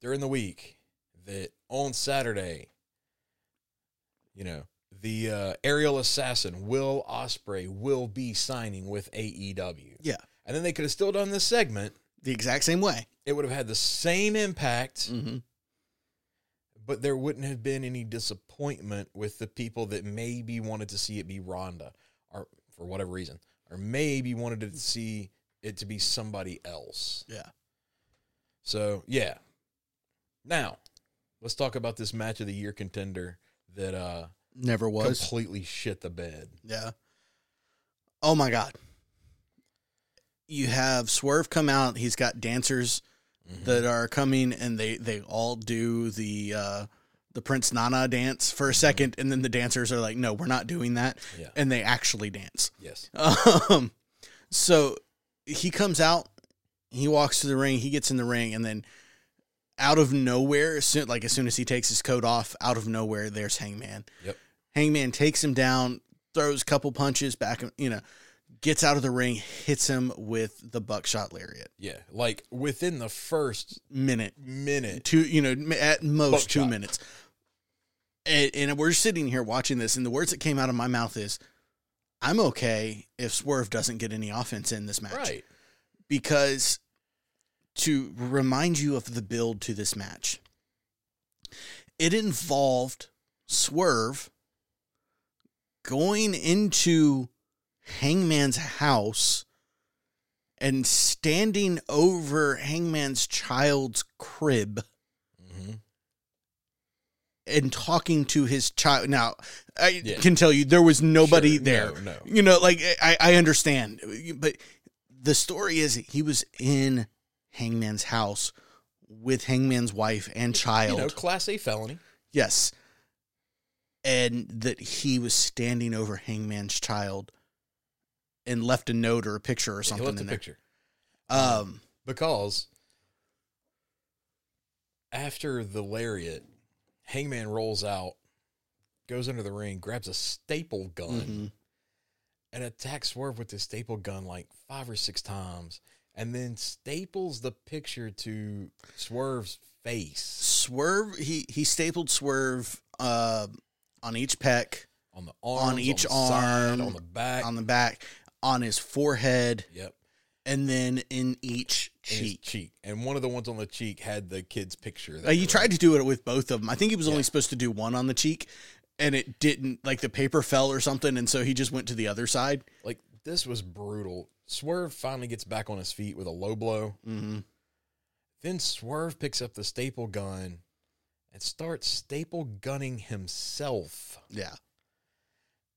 during the week that on Saturday, you know, the uh, aerial assassin Will Ospreay will be signing with AEW. Yeah. And then they could have still done this segment. The exact same way. It would have had the same impact. hmm but there wouldn't have been any disappointment with the people that maybe wanted to see it be Ronda or for whatever reason or maybe wanted to see it to be somebody else. Yeah. So yeah. Now, let's talk about this match of the year contender that uh Never was. completely shit the bed. Yeah. Oh my god. You have Swerve come out. He's got dancers Mm-hmm. that are coming, and they they all do the uh, the Prince Nana dance for a second, and then the dancers are like, "No, we're not doing that," Mm-hmm. Yeah. and they actually dance. Yes. Um, so he comes out, he walks to the ring, he gets in the ring, and then out of nowhere, soon, like as soon as he takes his coat off, out of nowhere, there's Hangman. Yep. Hangman takes him down, throws a couple punches back, you know, gets out of the ring, hits him with the buckshot lariat. Yeah. Like within the first Minute, minute. two, you know, at most two minutes. And, and we're sitting here watching this, and the words that came out of my mouth is, "I'm okay if Swerve doesn't get any offense in this match." Right. because to remind you of the build to this match, it involved Swerve going into Hangman's house and standing over Hangman's child's crib hmm and talking to his child. Now, I Yeah. can tell you there was nobody Sure. there. No, no. You know, like I, I understand, but the story is he was in Hangman's house with Hangman's wife and child. You know, class A felony. yes. And that he was standing over Hangman's child and left a note or a picture or He something left in a there. picture. Um, Because after the lariat, Hangman rolls out, goes under the ring, grabs a staple gun, mhm. and attacks Swerve with the staple gun like five or six times, and then staples the picture to Swerve's face Swerve, he, he stapled Swerve uh, on each pec, on the arms, On each side, arm, on the back. on the back, on his forehead, yep. and then in each cheek. cheek. And one of the ones on the cheek had the kid's picture. Uh, he tried to do it with both of them. I think he was only supposed to do one on the cheek, and it didn't. Like the paper fell or something, and so he just went to the other side. like this was brutal. Swerve finally gets back on his feet with a low blow. Mm-hmm. Then Swerve picks up the staple gun and starts staple gunning himself. Yeah,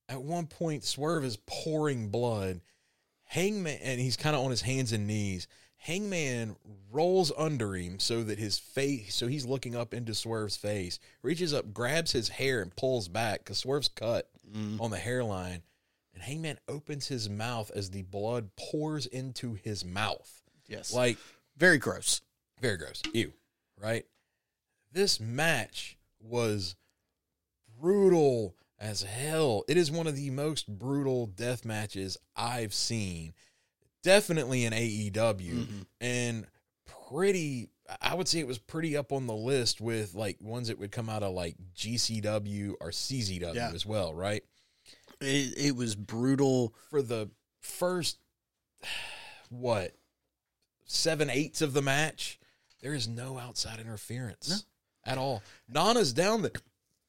At one point, Swerve is pouring blood. Hangman, and he's kind of on his hands and knees. Hangman rolls under him so that his face, so he's looking up into Swerve's face, reaches up, grabs his hair, and pulls back because Swerve's cut Mhm. on the hairline. And Hangman opens his mouth as the blood pours into his mouth. yes, Like, very gross. very gross. Ew. Right? This match was brutal as hell. It is one of the most brutal death matches I've seen. Definitely in AEW. Mhm. And pretty I would say it was pretty up on the list with like ones that would come out of like GCW or CZW Yeah. as well, right? It, it was brutal. For the first what seven eighths of the match, there is no outside interference No. At all. Nana's down there,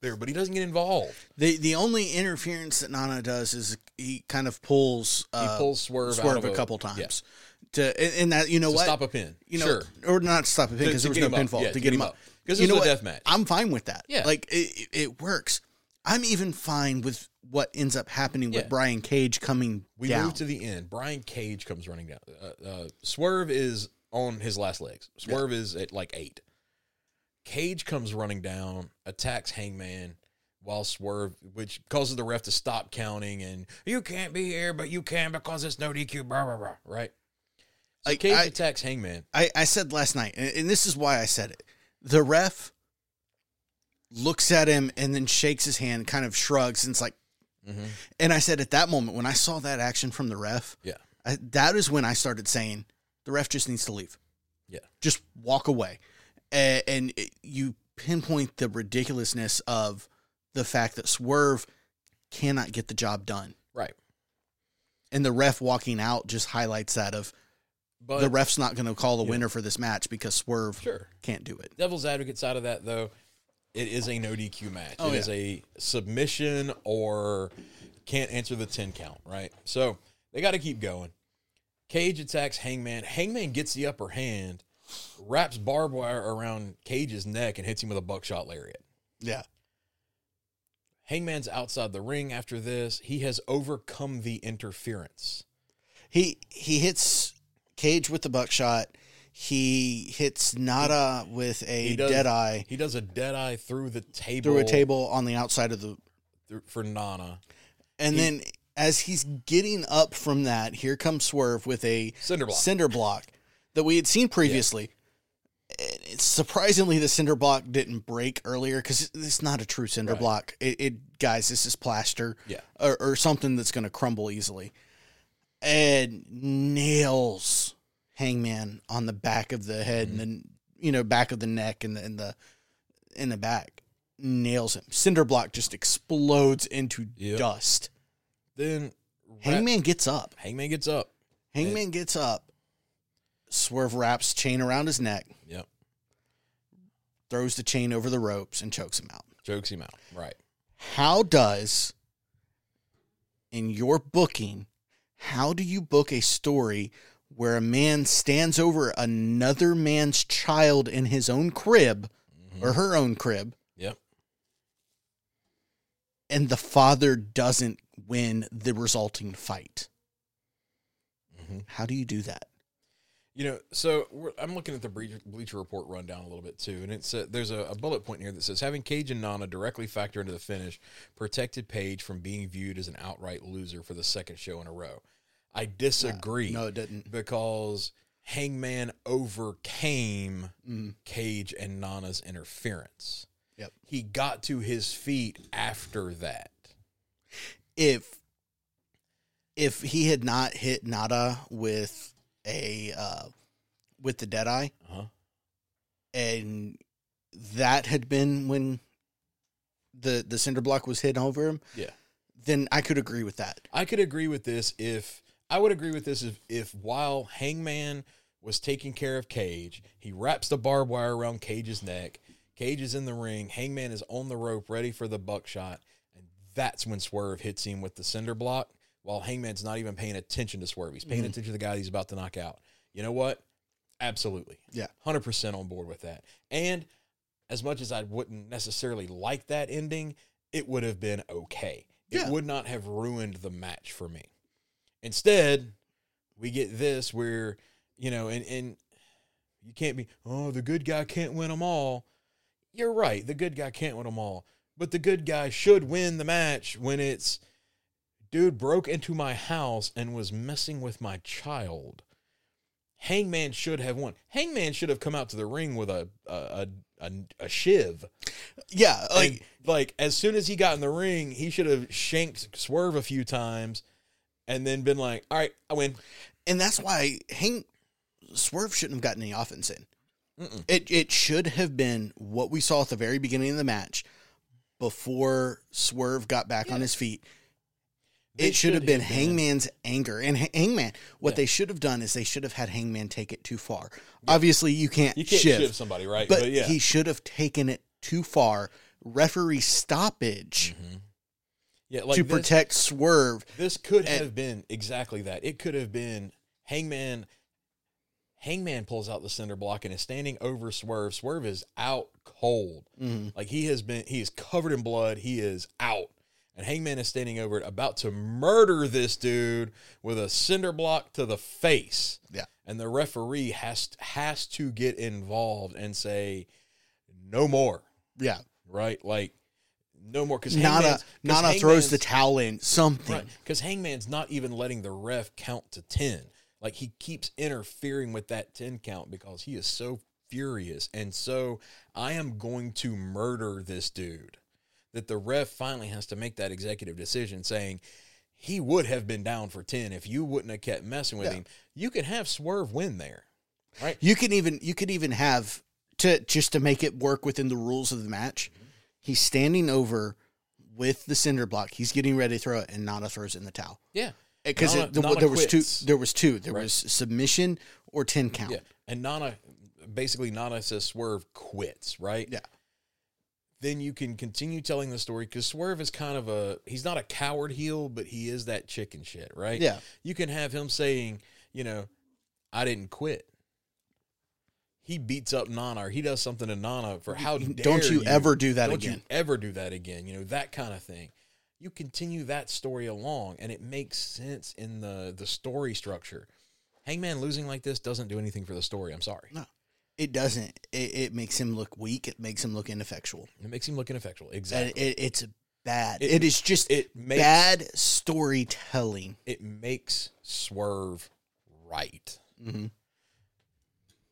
there, but he doesn't get involved. the The only interference that Nana does is he kind of pulls He uh, pulls Swerve, out Swerve of a couple yeah, times to, and, and that you know to what stop a pin. you know, sure. or not stop a pin because there was no pinfall Yeah, to get him up. because You it was know a death match. I'm fine with that. Yeah. like it, it works. I'm even fine with what ends up happening with Yeah. Brian Cage coming We down. move to the end. Brian Cage comes running down. Uh, uh, Swerve is on his last legs. Swerve is at like eight. Cage comes running down, attacks Hangman while Swerve, which causes the ref to stop counting and you can't be here, but you can because it's no DQ. Blah blah blah. Right. So Like, Cage I- attacks Hangman. I, I said last night, and, and this is why I said it. The ref looks at him and then shakes his hand, kind of shrugs, and it's like, Mhm. and I said at that moment when I saw that action from the ref, Yeah. I, that is when I started saying the ref just needs to leave. Yeah. just walk away, and, and it, you pinpoint the ridiculousness of the fact that Swerve cannot get the job done, Right. and the ref walking out just highlights that of But the ref's not going to call the Yeah. winner for this match because Swerve sure. can't do it. devil's advocate side of that though, it is a no DQ match. Oh, It is yeah. a submission or can't answer the ten count, right? So They got to keep going. Cage attacks Hangman. Hangman gets the upper hand, wraps barbed wire around Cage's neck, and hits him with a buckshot lariat. Yeah. Hangman's outside the ring after this. He has overcome the interference. He he hits Cage with the buckshot. He hits Nana with a does- dead eye He does a dead eye through the table through a table on the outside of the th- for Nana. and He- then as he's getting up from that, here comes Swerve with a Cinder block. cinder block that we had seen previously. And it's surprisingly the cinder block didn't break earlier because it's not a true cinder Right. block. It, it guys, this is plaster, Yeah. or, or something that's going to crumble easily, and nails Hangman on the back of the head Mm-hmm. and then you know back of the neck and the in the in the back nails him. Cinder block just explodes into Yep. dust. Then Hangman gets up. Hangman gets up. Hangman gets up. Swerve wraps chain around his neck, Yep. throws the chain over the ropes, and chokes him out. Chokes him out. Right. How does, in your booking, how do you book a story where a man stands over another man's child in his own crib or her own crib, Yep. and the father doesn't win the resulting fight? Mhm. How do you do that? You know, so we're, I'm looking at the Bleacher, Bleacher Report rundown a little bit too, and it's uh, there's a, a bullet point here that says having Cage and Nana directly factor into the finish protected Page from being viewed as an outright loser for the second show in a row. I disagree. No, it didn't. because Hangman overcame Mm. Cage and Nana's interference. Yep. He got to his feet after that. if if he had not hit Nana with a uh, with the dead eye, Uh-huh. and that had been when the the cinder block was hit over him, Yeah. then I could agree with that. I could agree with this if I would agree with this if, if while Hangman was taking care of Cage, he wraps the barbed wire around Cage's neck. Cage is in the ring. Hangman is on the rope, ready for the buckshot, and that's when Swerve hits him with the cinder block. While Hangman's not even paying attention to Swerve, he's paying mm-hmm. attention to the guy he's about to knock out. You know what? Absolutely, Yeah. hundred percent on board with that. And as much as I wouldn't necessarily like that ending, it would have been okay. It Yeah. would not have ruined the match for me. Instead, we get this where, you know, and, and you can't be, oh, the good guy can't win them all. You're right. The good guy can't win them all. But the good guy should win the match when it's, dude broke into my house and was messing with my child. Hangman should have won. Hangman should have come out to the ring with a a a, a, a shiv. Yeah, like Like like as soon as he got in the ring, he should have shanked Swerve a few times, and then been like, "All right, I win." and that's why Hang Swerve shouldn't have gotten any offense in. Mm-mm. It it should have been what we saw at the very beginning of the match, before Swerve got back on his feet. It should have been been- Hangman's anger and Hangman. What Yeah. they should have done is they should have had Hangman take it too far. Obviously, you can't, You can't shiv, shiv, somebody, right? but, yeah, he should have taken it too far. Referee stoppage yeah, like to this, protect Swerve. This could and- have been exactly that. It could have been Hangman. Hangman pulls out the cinder block and is standing over Swerve. Swerve is out cold. Mhm. Like he has been, he is covered in blood. He is out. And Hangman is standing over it, about to murder this dude with a cinder block to the face. Yeah. And the referee has has to get involved and say, "No more." Yeah, Right? Like, no more. Because Nana Nana throws the towel in. Something. Right. Because Hangman's not even letting the ref count to 10. Like he keeps interfering with that 10 count because he is so furious and so I am going to murder this dude. That the ref finally has to make that executive decision saying he would have been down for 10 if you wouldn't have kept messing with Yeah. him. You could have Swerve win there. Right? You can even you could even have to just to make it work within the rules of the match. Mm-hmm. He's standing over with the cinder block. He's getting ready to throw it, and Nana throws it in the towel Yeah. Eh, because there, Nana there was quits. two. There was two. There Right. was submission or ten count. Yeah. And Nana basically Nana says Swerve quits, right? Yeah. Then you can continue telling the story because Swerve is kind of a he's not a coward heel, but he is that chicken shit, right? Yeah. You can have him saying, you know, I didn't quit. He beats up Nana or he does something to Nana for how dare Don't you ever do that again. don't again. you ever do that again? You know, that kind of thing. You continue that story along and it makes sense in the the story structure. Hangman losing like this doesn't do anything for the story. I'm sorry. No. It doesn't. It, it makes him look weak. It makes him look ineffectual. It makes him look ineffectual. Exactly. it, it's bad. It- it is just it makes bad storytelling. it makes Swerve right. hmm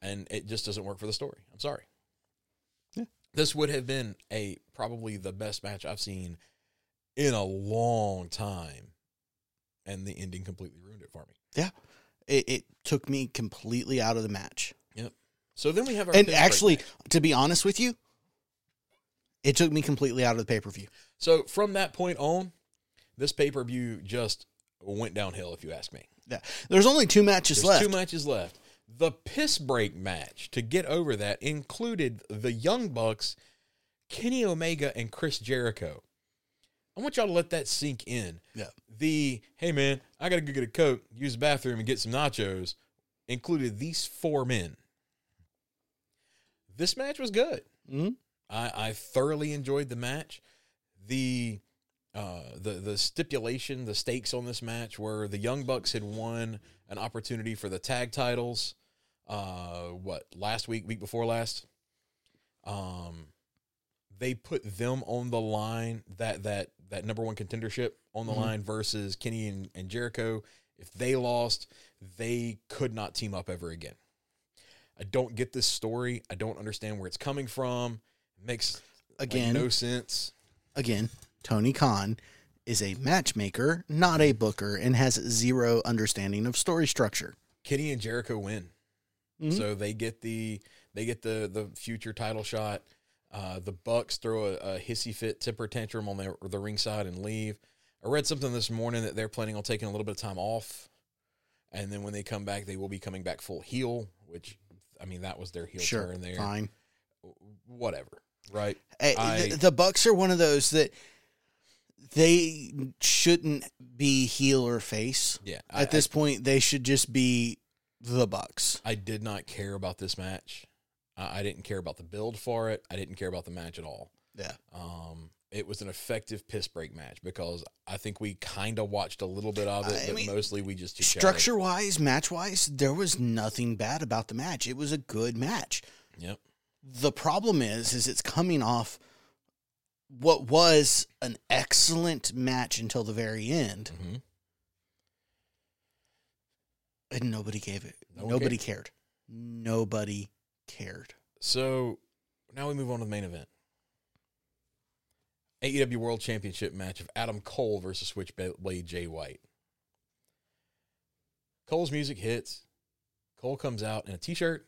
and it just doesn't work for the story. I'm sorry. Yeah. This would have been a probably the best match I've seen in a long time, and the ending completely ruined it for me. Yeah, it, it took me completely out of the match. So then we have our and actually, to be honest with you, it took me completely out of the pay per view. so from that point on, this pay per view just went downhill. If you ask me, Yeah. There's only two matches there's left. two matches left. The piss break match to get over that included the Young Bucks, Kenny Omega, and Chris Jericho. I want y'all to let that sink in. Yeah. The hey man, I gotta go get a coat, use the bathroom, and get some nachos included these four men. This match was good. hmm I, I thoroughly enjoyed the match. The uh, the the stipulation, the stakes on this match were the Young Bucks had won an opportunity for the tag titles. Uh, what last week, week before last? Um, they put them on the line that that that number one contendership on the Mhm. line versus Kenny and, and Jericho. If they lost, they could not team up ever again. I don't get this story. I don't understand where it's coming from. It makes like, Again, no sense. again, Tony Khan is a matchmaker, not a booker, and has zero understanding of story structure. Kenny and Jericho win, Mhm. so they get the they get the the future title shot. Uh, the Bucks throw a, a hissy fit temper tantrum on the the ringside and leave. I read something this morning that they're planning on taking a little bit of time off, and then when they come back, they will be coming back full heel. Which I mean, that was their heel sure, turn there. fine. Whatever, right? I- the, the Bucks are one of those that they shouldn't be heel or face. Yeah. I- At this point, they should just be the Bucks. I did not care about this match. I, I didn't care about the build for it. I didn't care about the match at all. Yeah. Um, it was an effective piss break match because I think we kind of watched a little bit of it, I but mean, mostly we just. Structure wise, match wise, there was nothing bad about the match. It was a good match. Yep. The problem is, is it's coming off what was an excellent match until the very end, hmm and nobody gave it. No nobody cared. Nobody cared. So now we move on to the main event. AEW World Championship match of Adam Cole versus Switchblade Jay White. Cole's music hits. Cole comes out in a t-shirt,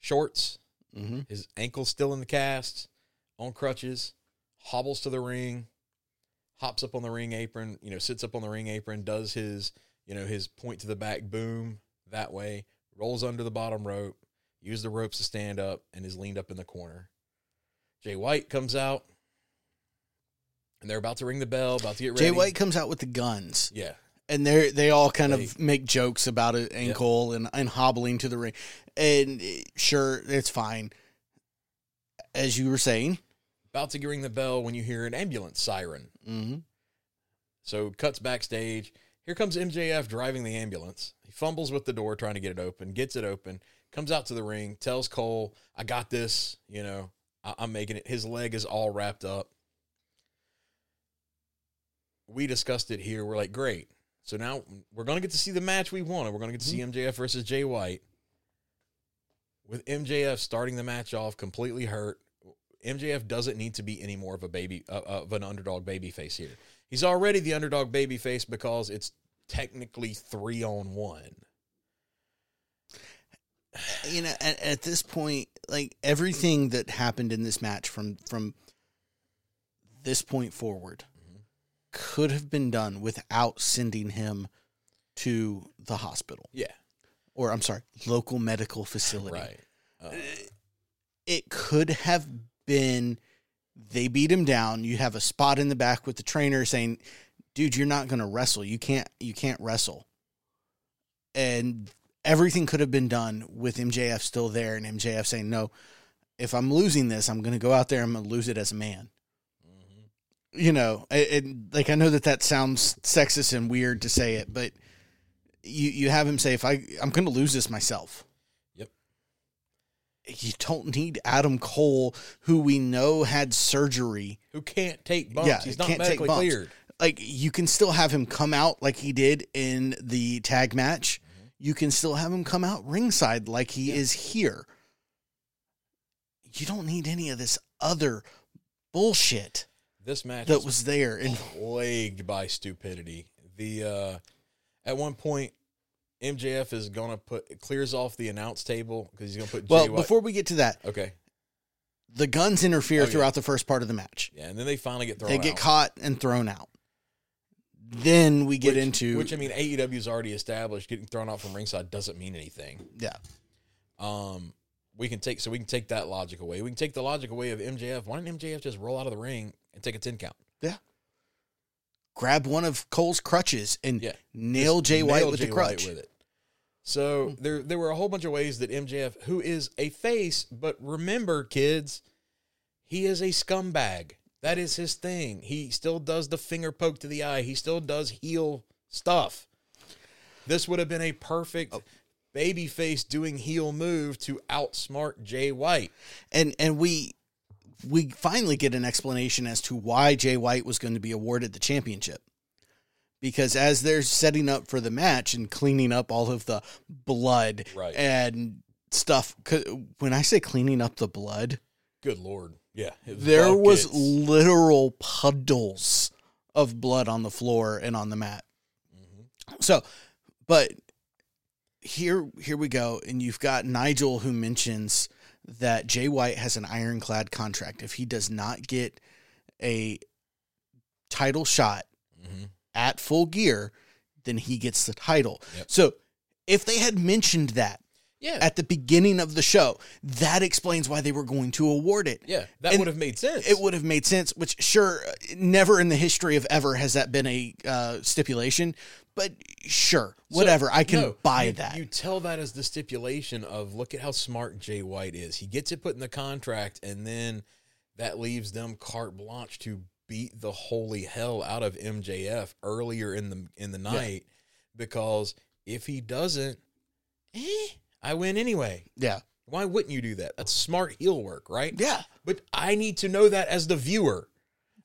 shorts, Mm-hmm. his ankle's still in the cast, on crutches, hobbles to the ring, hops up on the ring apron, you know, sits up on the ring apron, does his, you know, his point to the back boom that way, rolls under the bottom rope, uses the ropes to stand up, and is leaned up in the corner. Jay White comes out, and they're about to ring the bell, about to get ready. Jay White comes out with the guns, yeah, and they they all kind of make jokes about it, ankle and and hobbling to the ring. And eh, sure, it's fine. As you were saying, about to ring the bell when you hear an ambulance siren. mm-hmm. So cuts backstage. Here comes MJF driving the ambulance. He fumbles with the door trying to get it open, gets it open, comes out to the ring, tells Cole, I got this. You know, I- I'm making it. His leg is all wrapped up. We discussed it here. We're like, great. So now we're going to get to see the match we wanted. We're going to get to see MJF versus Jay White. With MJF starting the match off completely hurt, MJF doesn't need to be any more of a baby uh, of an underdog baby face here. He's already the underdog baby face because it's technically three on one. you know, at, at this point, like everything that happened in this match from from this point forward. Could have been done without sending him to the hospital, Yeah, or I'm sorry, local medical facility. right. Uh, It could have been They beat him down. You have a spot in the back with the trainer saying, "Dude, you're not going to wrestle. You can't. You can't wrestle." And everything could have been done with MJF still there, and MJF saying, "No, if I'm losing this, I'm going to go out there. I'm going to lose it as a man." You know, it, it, like I know that that sounds sexist and weird to say it, but you you have him say, "If I I'm going to lose this myself." Yep. You don't need Adam Cole, who we know had surgery. Who can't take bumps? Yeah, He's not medically cleared. Like you can still have him come out like he did in the tag match. Mm-hmm. You can still have him come out ringside like he is here. You don't need any of this other bullshit This match that was there. And plagued by stupidity. The uh at one point MJF is gonna put clears off the announce table because he's gonna put well, White. before we get to that, okay, the Gunns interfere Oh, yeah. throughout the first part of the match. yeah, and then they finally get thrown. They get out. caught and thrown out. Then we get which, into which I mean AEW's already established. Getting thrown out from ringside doesn't mean anything. yeah. Um, we can take so we can take that logic away. We can take the logic away of MJF. Why didn't MJF just roll out of the ring and take a ten count? Yeah. Grab one of Cole's crutches and Yeah. nail Jay White Nail with Jay the crutch. White with it. So hmm. there there were a whole bunch of ways that MJF, who is a face, but remember, kids, he is a scumbag. That is his thing. He still does the finger poke to the eye. He still does heel stuff. This would have been a perfect Oh. baby face doing heel move to outsmart Jay White. and and we we finally get an explanation as to why Jay White was going to be awarded the championship. Because as they're setting up for the match and cleaning up all of the blood Right. and stuff, when I say cleaning up the blood, Good lord. Yeah. was there was literal puddles of blood on the floor and on the mat. Mm-hmm. So, but here here we go and you've got Nigel who mentions that Jay White has an ironclad contract if he does not get a title shot Mhm. at full gear then he gets the title. Yep. So, if they had mentioned that Yeah. at the beginning of the show, that explains why they were going to award it. yeah. That and would have made sense. It would have made sense, which sure, never in the history of ever has that been a uh, stipulation, but sure, whatever. I can No, buy you- that. You tell that as the stipulation of look at how smart Jay White is. He gets it put in the contract, and then that leaves them carte blanche to beat the holy hell out of MJF earlier in the in the night. Because if he doesn't, eh, I win anyway. yeah. Why wouldn't you do that? That's smart heel work, right? Yeah. But I need to know that as the viewer.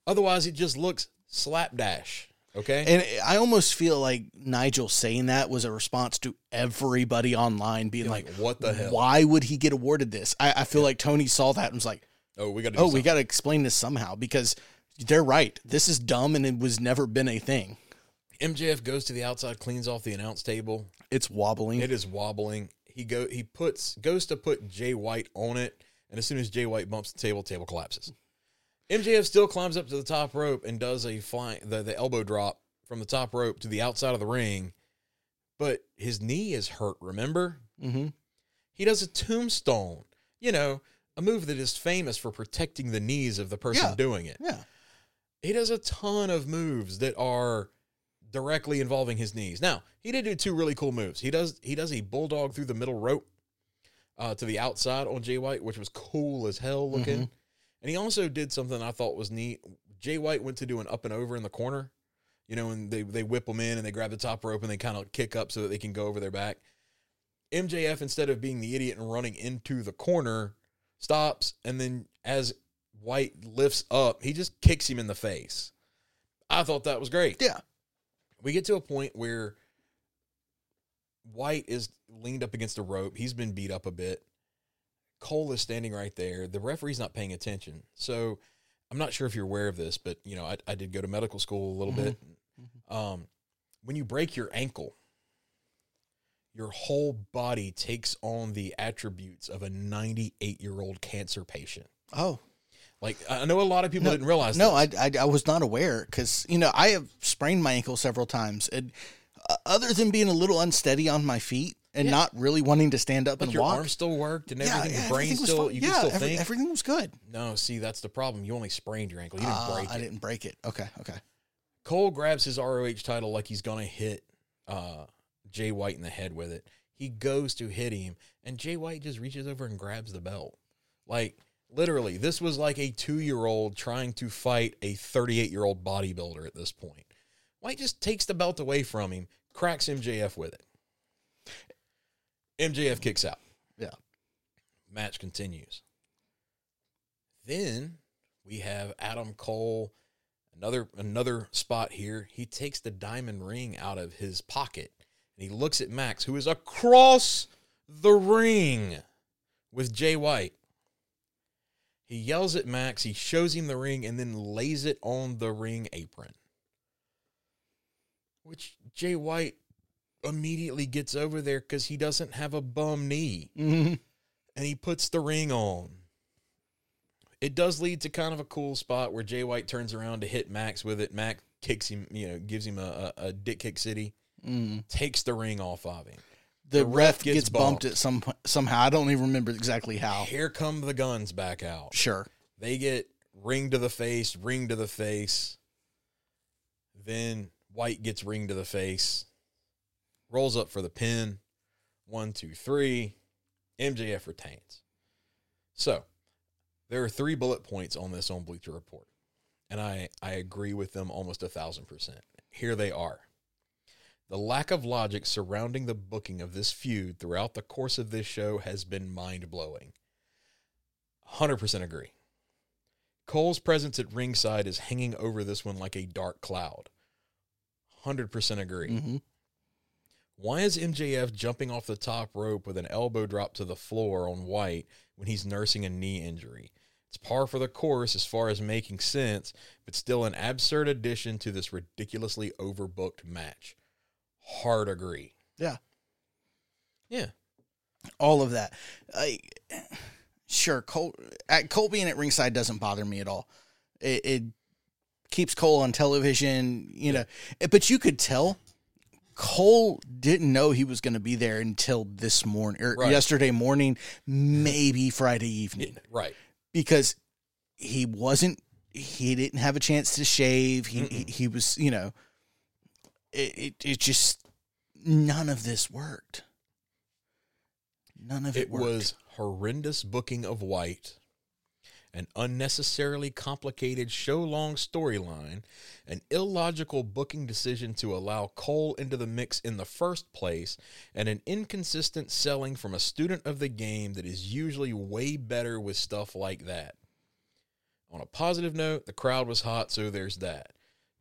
Otherwise, it just looks slapdash. Okay. And I almost feel like Nigel saying that was a response to everybody online being like, like, what the hell? why would he get awarded this? I, I feel like Tony saw that and was like, oh, we got to. oh, we got to explain this somehow because they're right. This is dumb and it was never been a thing. MJF goes to the outside, cleans off the announce table. It's wobbling. It is wobbling. He go he puts goes to put Jay White on it, and as soon as Jay White bumps the table, table collapses. MJF still climbs up to the top rope and does a flying the, the elbow drop from the top rope to the outside of the ring, but his knee is hurt. Remember, mm-hmm. he does a tombstone. You know, a move that is famous for protecting the knees of the person Yeah. doing it. Yeah. He does a ton of moves that are directly involving his knees. Now, he did do two really cool moves. He does he does a bulldog through the middle rope uh, to the outside on Jay White, which was cool as hell looking. Mhm. And he also did something I thought was neat. Jay White went to do an up and over in the corner. You know, and they they whip them in and they grab the top rope and they kind of kick up so that they can go over their back. MJF instead of being the idiot and running into the corner, stops and then as White lifts up, he just kicks him in the face. I thought that was great. Yeah. We get to a point where White is leaned up against a rope. He's been beat up a bit. Cole is standing right there. The referee's not paying attention. So I'm not sure if you're aware of this, but you know, I, I did go to medical school a little bit. Um, when you break your ankle, your whole body takes on the attributes of a 98 year old cancer patient. Oh, Like I know a lot of people didn't realize. No. I, I, I was not aware because, you know, I have sprained my ankle several times. And uh, other than being a little unsteady on my feet, and Yeah. not really wanting to stand up But and your walk. Your arm still worked and everything. yeah, your brain still, you yeah, can still every- think. everything was good. no, see, that's the problem. You only sprained your ankle. You didn't Ah, break I it. didn't break it. Okay, okay. Cole grabs his ROH title like he's gonna hit uh, Jay White in the head with it. He goes to hit him, and Jay White just reaches over and grabs the belt. Like literally, this was like a two-year-old trying to fight a 38-year-old bodybuilder at this point. White just takes the belt away from him, cracks MJF with it. MJF kicks out. Yeah. Match continues. Then we have Adam Cole another another spot here. He takes the diamond ring out of his pocket and he looks at Max, who is across the ring with Jay White. He yells at Max, he shows him the ring, and then lays it on the ring apron. Which Jay White immediately gets over there because he doesn't have a bum knee hmm and he puts the ring on. It does lead to kind of a cool spot where Jay White turns around to hit Max with it. Max kicks him, you know, gives him a, a, a dick kick city, mm takes the ring off of him. The, The ref, ref gets, gets bumped, bumped. at some somehow. I don't even remember exactly how. Here come the Gunns back out. Sure. They get ring to the face, ring to the face. Then White gets ring to the face, rolls up for the pin. One, two, three. MJF retains. So there are three bullet points on this on Bleacher Report, and I, I agree with them almost a thousand percent. Here they are. The lack of logic surrounding the booking of this feud throughout the course of this show has been mind blowing. 100% agree. Cole's presence at ringside is hanging over this one like a dark cloud. 100% agree. hmm Why is MJF jumping off the top rope with an elbow drop to the floor on White when he's nursing a knee injury? It's par for the course as far as making sense, but still an absurd addition to this ridiculously overbooked match. Hard agree. Yeah. Yeah. All of that. I, sure, Cole, at uh, Cole being at ringside doesn't bother me at all. It, it keeps Cole on television, you know. But you could tell Cole didn't know he was going to be there until this morning or er, Right. yesterday morning, maybe Friday evening. Right. because he wasn't he didn't have a chance to shave he he, he was you know it, it it just none of this worked none of it, It was horrendous booking of White, an unnecessarily complicated show long storyline, an illogical booking decision to allow Cole into the mix in the first place, and an inconsistent selling from a student of the game that is usually way better with stuff like that. On a positive note, the crowd was hot, so there's that.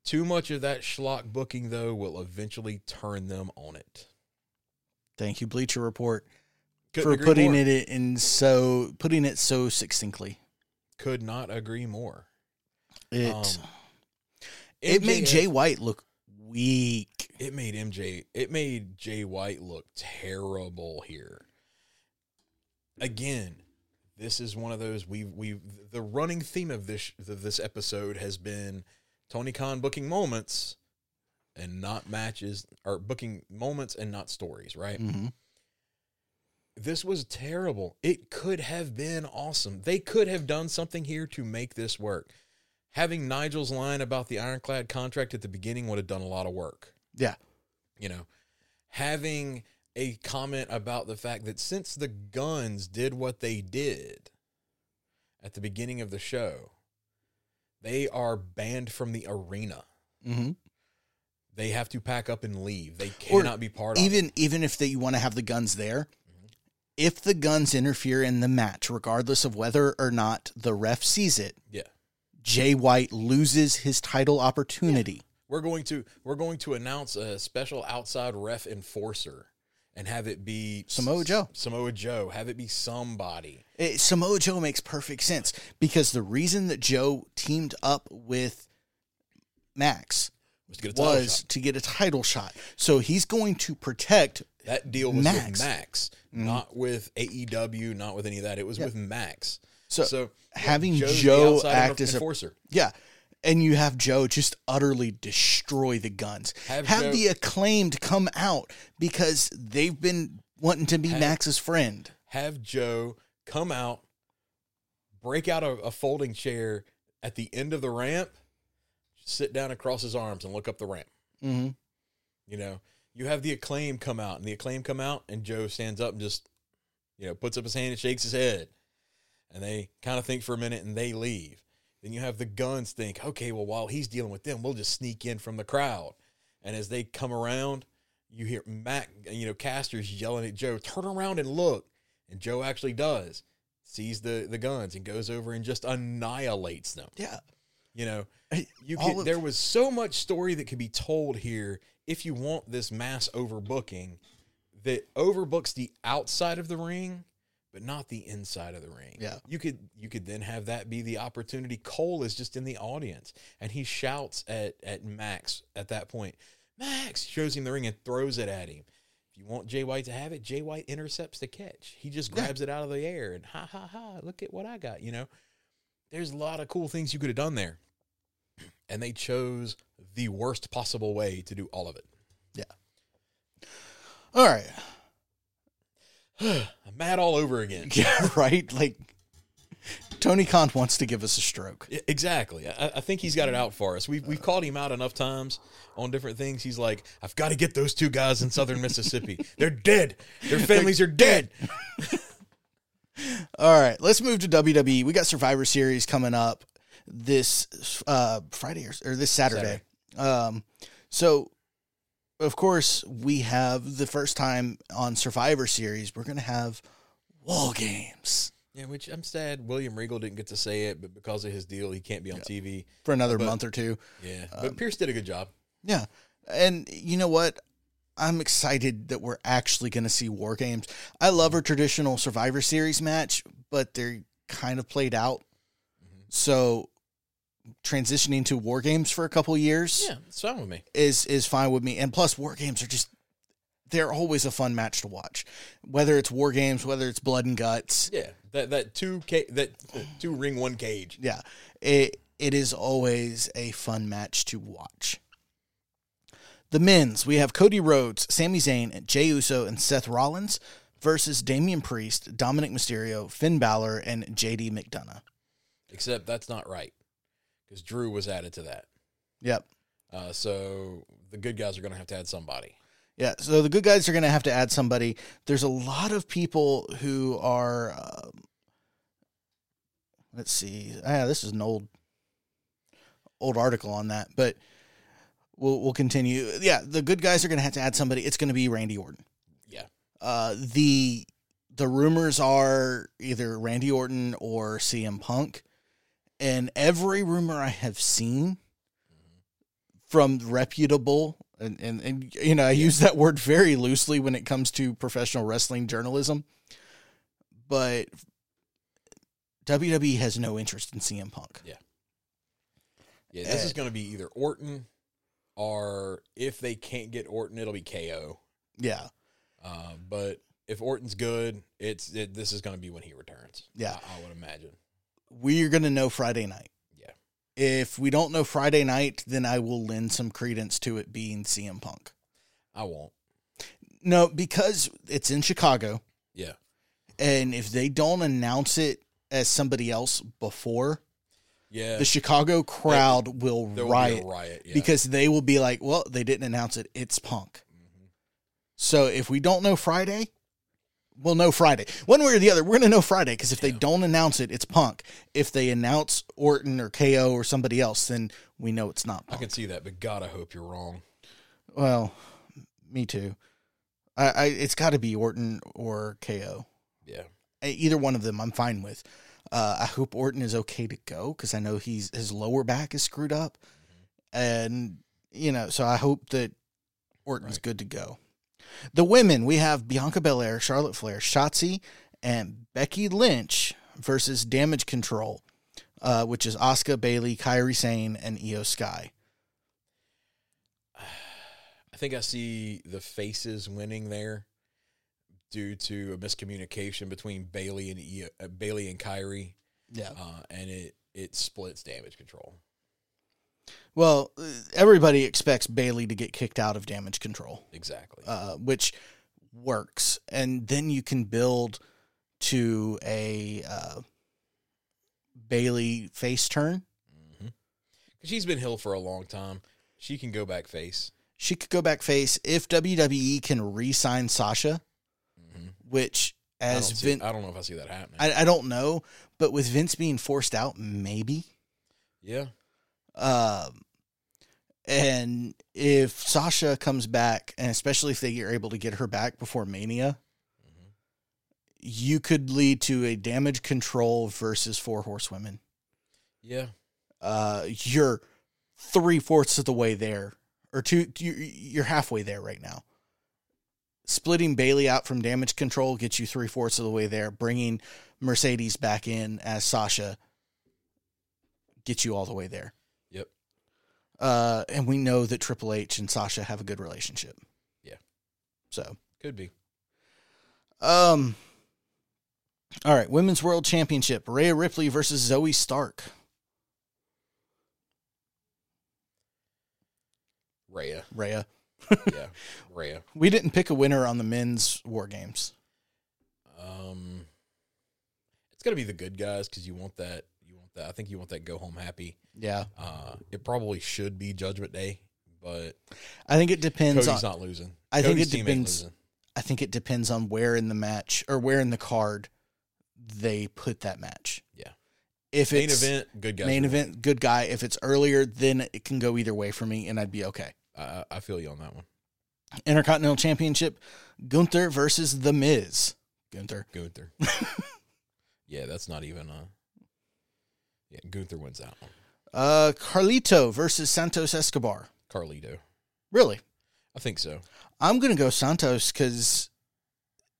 Too much of that schlock booking, though, will eventually turn them on it. thank you bleacher report Couldn't for putting more. it in so putting it so succinctly Could not agree more. it Um, it made Jay White look weak It made MJ. It made Jay White look terrible here. Again, this is one of those we we the running theme of this of this episode has been Tony Khan booking moments and not matches or booking moments and not stories, right? hmm This was terrible. It could have been awesome. They could have done something here to make this work. Having Nigel's line about the ironclad contract at the beginning would have done a lot of work. yeah You know, having a comment about the fact that since the Gunns did what they did at the beginning of the show, they are banned from the arena. hmm They have to pack up and leave. They Or cannot be part of it. even even if they, you want to have the Gunns there if the Gunns interfere in the match regardless of whether or not the ref sees it Yeah. jay white loses his title opportunity We're going to we're going to announce a special outside ref enforcer and have it be Samoa Joe. Samoa Joe. Have it be somebody. It- samoa joe makes perfect sense because the reason that joe teamed up with max Was to get a title shot. get a title shot so he's going to protect That deal was Max. with Max, Mhm. not with AEW, not with any of that. It was Yeah. with Max. So, So having Joe's Joe act as a enforcer. Yeah. And you have Joe just utterly destroy the Gunns. Have Have, Joe- the acclaimed come out because they've been wanting to be Have- Max's friend. Have Joe come out, break out a, a folding chair at the end of the ramp, sit down and cross his arms and look up the ramp. hmm You know, you have the acclaim come out, and the acclaim come out, and Joe stands up and just, you know, puts up his hand and shakes his head. And they kind of think for a minute and they leave. Then you have the Gunns think, okay, well, while he's dealing with them, we'll just sneak in from the crowd. And as they come around, you hear Max, you know, Casters yelling at Joe, turn around and look. And Joe actually does, sees the, the Gunns and goes over and just annihilates them. Yeah. You know, you could, of- there was so much story that could be told here if you want this mass overbooking that overbooks the outside of the ring but not the inside of the ring. Yeah. you could you could then have that be the opportunity. Cole is just in the audience and he shouts at at max at that point. Max shows him the ring and throws it at him. If you want jay white to have it jay white intercepts the catch. He just Yeah. grabs it out of the air and ha ha ha look at what i got you know there's a lot of cool things you could have done there and they chose the worst possible way to do all of it. Yeah. All right. I'm mad all over again. Yeah, right? Like Tony Khan wants to give us a stroke. Exactly. I, I think he's got it out for us. We've, we've called him out enough times on different things. He's like, I've got to get those two guys in southern Mississippi. They're dead. Their families are dead. All right, let's move to WWE. We got Survivor Series coming up this uh, Friday or, or this Saturday. Um, so, of course, we have the first time on Survivor Series. We're gonna have war games Yeah, which I'm sad William Regal didn't get to say it, but because of his deal, he can't be on TV. for another But- month or two. Yeah. Um, But Pearce did a good job. Yeah. And you know what? I'm excited that we're actually going to see war games. I love a traditional Survivor Series match, but they're kind of played out. So transitioning to war games for a couple years Yeah, it's fine with me. is is fine with me. And plus war games are just they're always a fun match to watch. Whether it's war games, whether it's blood and guts. Yeah, that that two ca- that uh, two ring one cage. Yeah. It it is always a fun match to watch. The men's, we have Cody Rhodes, Sami Zayn, Jey Uso, and Seth Rollins versus Damian Priest, Dominic Mysterio, Finn Balor, and JD McDonagh. Except that's not right because Drew was added to that. Yep. Uh, so the good guys are going to have to add somebody. Yeah, so the good guys are going to have to add somebody. There's a lot of people who are. Um, let's see. Ah, this is an old, old article on that, but we'll we'll continue. Yeah, the good guys are going to have to add somebody. It's going to be Randy Orton. Yeah. Uh, the the rumors are either Randy Orton or CM Punk, and every rumor I have seen from reputable and, and, and you know, I use that word very loosely when it comes to professional wrestling journalism. But WWE has no interest in CM Punk. Yeah, Yeah, this is going to be either Orton or if they can't get Orton, it'll be KO. Yeah. Uh, but if Orton's good, it's it, this is going to be when he returns. Yeah. I, I would imagine. We're going to know Friday night. Yeah. If we don't know Friday night, then I will lend some credence to it being CM Punk. I won't. No, because it's in Chicago. Yeah, And if they don't announce it as somebody else before, yeah. the Chicago crowd will there will riot. be a riot yeah. because they will be like, well, they didn't announce it. It's Punk. Mhm. So if we don't know Friday, we'll know Friday. One way or the other, we're going to know Friday because if they don't announce it, it's Punk. If they announce Orton or KO or somebody else, then we know it's not I can see that, but God, I hope you're wrong. well, me too. I, I it's got to be Orton or KO. Yeah, Either one of them, I'm fine with. Uh, I hope Orton is okay to go because I know he's his lower back is screwed up, and you know, so I hope that Orton's Right. good to go. The women, we have Bianca Belair, Charlotte Flair, Shotzi, and Becky Lynch versus Damage Control, uh, which is Asuka Bayley, Kairi Sane, and Iyo Sky. I think I see the faces winning there due to a miscommunication between Bayley and uh, Bayley and Kairi, Yeah. uh, and it it splits damage control. Well, everybody expects Bayley to get kicked out of Damage Control. Exactly. uh, which works, and then you can build to a uh, Bayley face turn. Mm-hmm. She's been heel for a long time. She can go back face. She could go back face if WWE can re-sign Sasha, Which I as see, Vin, I don't know if I see that happening. I, I don't know, but with Vince being forced out, maybe. yeah, Um, and if Sasha comes back, and especially if they are able to get her back before Mania, Mm-hmm. you could lead to a damage control versus four horsewomen. yeah. Uh, you're three fourths of the way there, or two. You're halfway there right now. Splitting Bayley out from damage control gets you three fourths of the way there. Bringing Mercedes back in as Sasha gets you all the way there. Yep. Uh, and we know that Triple H and Sasha have a good relationship. Yeah. So, Could be. um, all right, Women's World Championship: Rhea Ripley versus Zoey Stark. Rhea. Rhea. Yeah. Rhea. We didn't pick a winner on the men's War Games. Um, it's gonna be the good guys because you want that. You want that. I think you want that go home happy. Yeah, Uh, it probably should be Judgment Day, but I think it depends Cody's on. not losing. I think it depends- I think it depends on where in the match or where in the card they put that match. Yeah. If Main it's event, good guy. main event, good guy. If it's earlier, then it can go either way for me, and I'd be okay. I, I feel you on that one. Intercontinental Championship: Gunther versus The Miz. Gunther. Gunther. yeah, that's not even uh Yeah, Gunther wins that one. Uh, Carlito versus Santos Escobar. Carlito. Really, I think so. I'm gonna go Santos because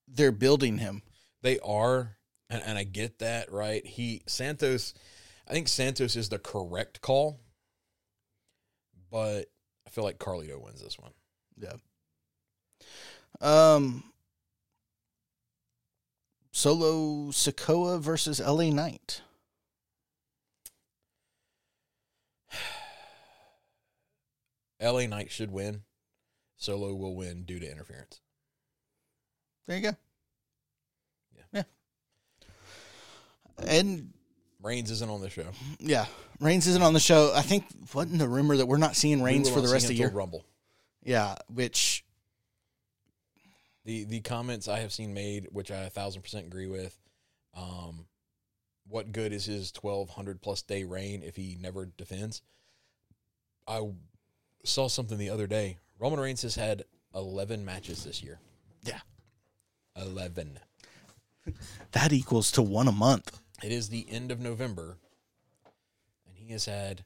they're building him. They are, and, and I get that, right? He Santos I think Santos is the correct call, but feel like Carlito wins this one. Yeah. Um. Solo Sikoa versus LA Knight. LA Knight should win. Solo will win due to interference. There you go. Yeah. Yeah. And Reigns isn't on the show. yeah, Reigns isn't on the show. I think wasn't the rumor that we're not seeing Reigns We for the rest of the year. Rumble. Yeah, which the the comments I have seen made, which I a thousand percent agree with. Um, what good is his twelve hundred plus day reign if he never defends? I saw something the other day. Roman Reigns has had eleven matches this year. Yeah. eleven. that equals to one a month. It is the end of November, and he has had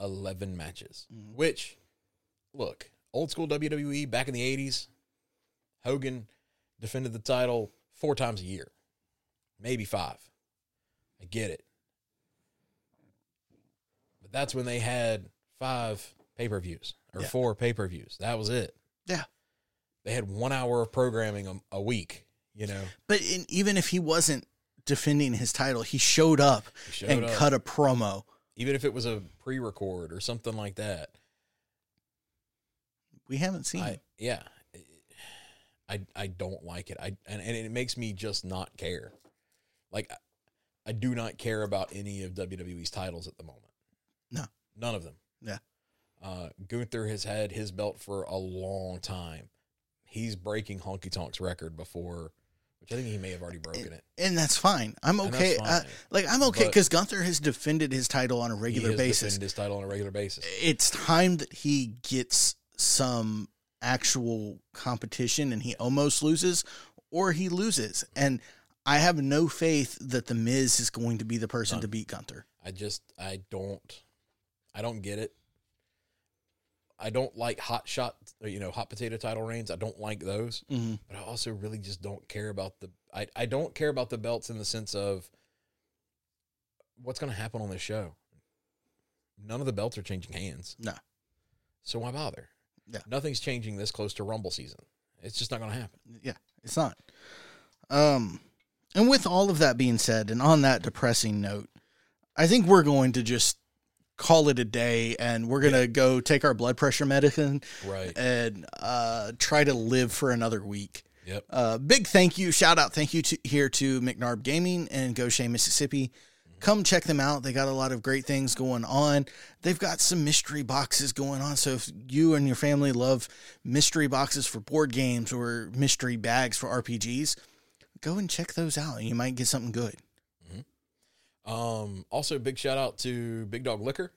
eleven matches. Mm-hmm. Which, look, old school WWE back in the eighties, Hogan defended the title four times a year, maybe five. I get it, but that's when they had five pay per views or Yeah. four pay per views. That was it. Yeah. They had one hour of programming a, a week. You know, But in, even if he wasn't defending his title, he showed up He showed and up. cut a promo. even if it was a pre-record or something like that. We haven't seen I it. yeah, I I don't like it. I and, and it makes me just not care. Like I do not care about any of WWE's titles at the moment. No. none of them. Yeah. Uh, Gunther has had his belt for a long time. He's breaking Honky Tonk's record before, which I think he may have already broken it. And that's fine. I'm okay. Uh, fine. like I'm okay because Gunther has defended his title on a He regular has basis. defended his title on a regular basis. It's time that he gets some actual competition, and he almost loses, or he loses. And I have no faith that the Miz is going to be the person None. to beat Gunther. I just I don't I don't get it. I don't like hot shot you know hot potato title reigns. I don't like those, Mm-hmm. but I also really just don't care about the I I don't care about the belts in the sense of what's going to happen on this show. None of the belts are changing hands. No. So why bother? Yeah. Nothing's changing this close to Rumble season. It's just not going to happen. Yeah, it's not. Um, and with all of that being said, and on that depressing note, I think we're going to just call it a day, and we're gonna go take our blood pressure medicine Right. and uh, try to live for another week. Yep. Uh, big thank you, shout out, thank you to here to McNarb Gaming in Goshen, Mississippi. Come check them out. They got a lot of great things going on. They've got some mystery boxes going on. So if you and your family love mystery boxes for board games or mystery bags for RPGs, go and check those out. You might get something good. Um, also, big shout out to Big Dog Liquor.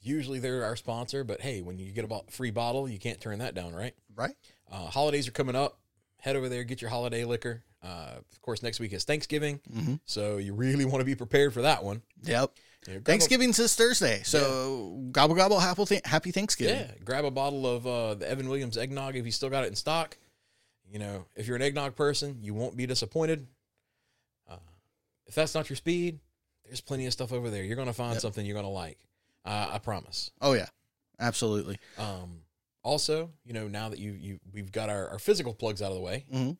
Usually they're our sponsor, but hey, when you get a free bottle, you can't turn that down, right? Right? Uh, holidays are coming up. Head over there, get your holiday liquor. Uh, of course, next week is Thanksgiving, Mhm. so you really want to be prepared for that one. Yep. Know, Thanksgiving's this Thursday. So gobble gobble happy, th- happy Thanksgiving. Yeah, grab a bottle of uh, the Evan Williams eggnog if you still got it in stock. You know, if you're an eggnog person, you won't be disappointed. If that's not your speed, there's plenty of stuff over there. You're gonna find Yep. something you're gonna like. Uh, I promise. Oh yeah. Absolutely. Um, also, you know, now that you you we've got our, our physical plugs out of the way, Mhm.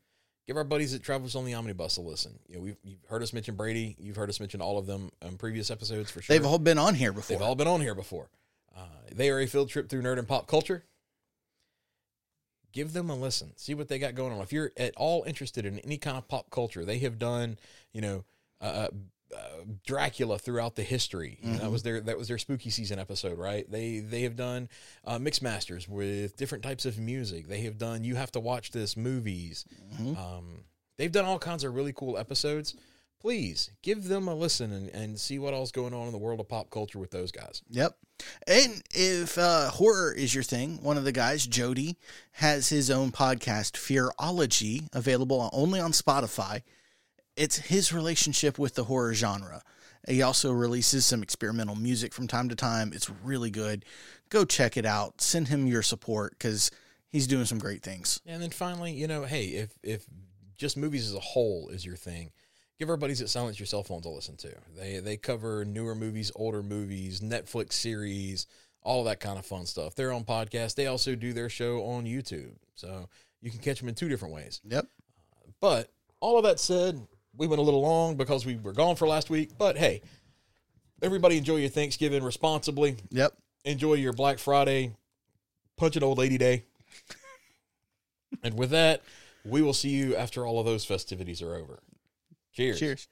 give our buddies at Travels on the Omnibus a listen. You know, we've you've heard us mention Brady. You've heard us mention all of them on previous episodes for sure. They've all been on here before. They've all been on here before. Uh, they are a field trip through nerd and pop culture. Give them a listen. See what they got going on. If you're at all interested in any kind of pop culture, they have done, you know, uh, uh, Dracula throughout the history. Know, that was their that was their spooky season episode, right? They they have done uh, mix masters with different types of music. They have done you have to watch this movies. Um, they've done all kinds of really cool episodes. Please give them a listen and, and see what else going on in the world of pop culture with those guys. Yep. And if uh, horror is your thing, one of the guys, Jody, has his own podcast, Fearology, available only on Spotify. It's his relationship with the horror genre. He also releases some experimental music from time to time. It's really good. Go check it out. Send him your support because he's doing some great things. And then finally, you know, hey, if if just movies as a whole is your thing, give our buddies at Silence Your Cell Phones a listen to. They they cover newer movies, older movies, Netflix series, all that kind of fun stuff. They're on podcast. They also do their show on YouTube, so you can catch them in two different ways. Yep. But all of that said, we went a little long because we were gone for last week. But hey, everybody enjoy your Thanksgiving responsibly. Yep. Enjoy your Black Friday, punch an old lady day. and with that, we will see you after all of those festivities are over. Cheers. Cheers.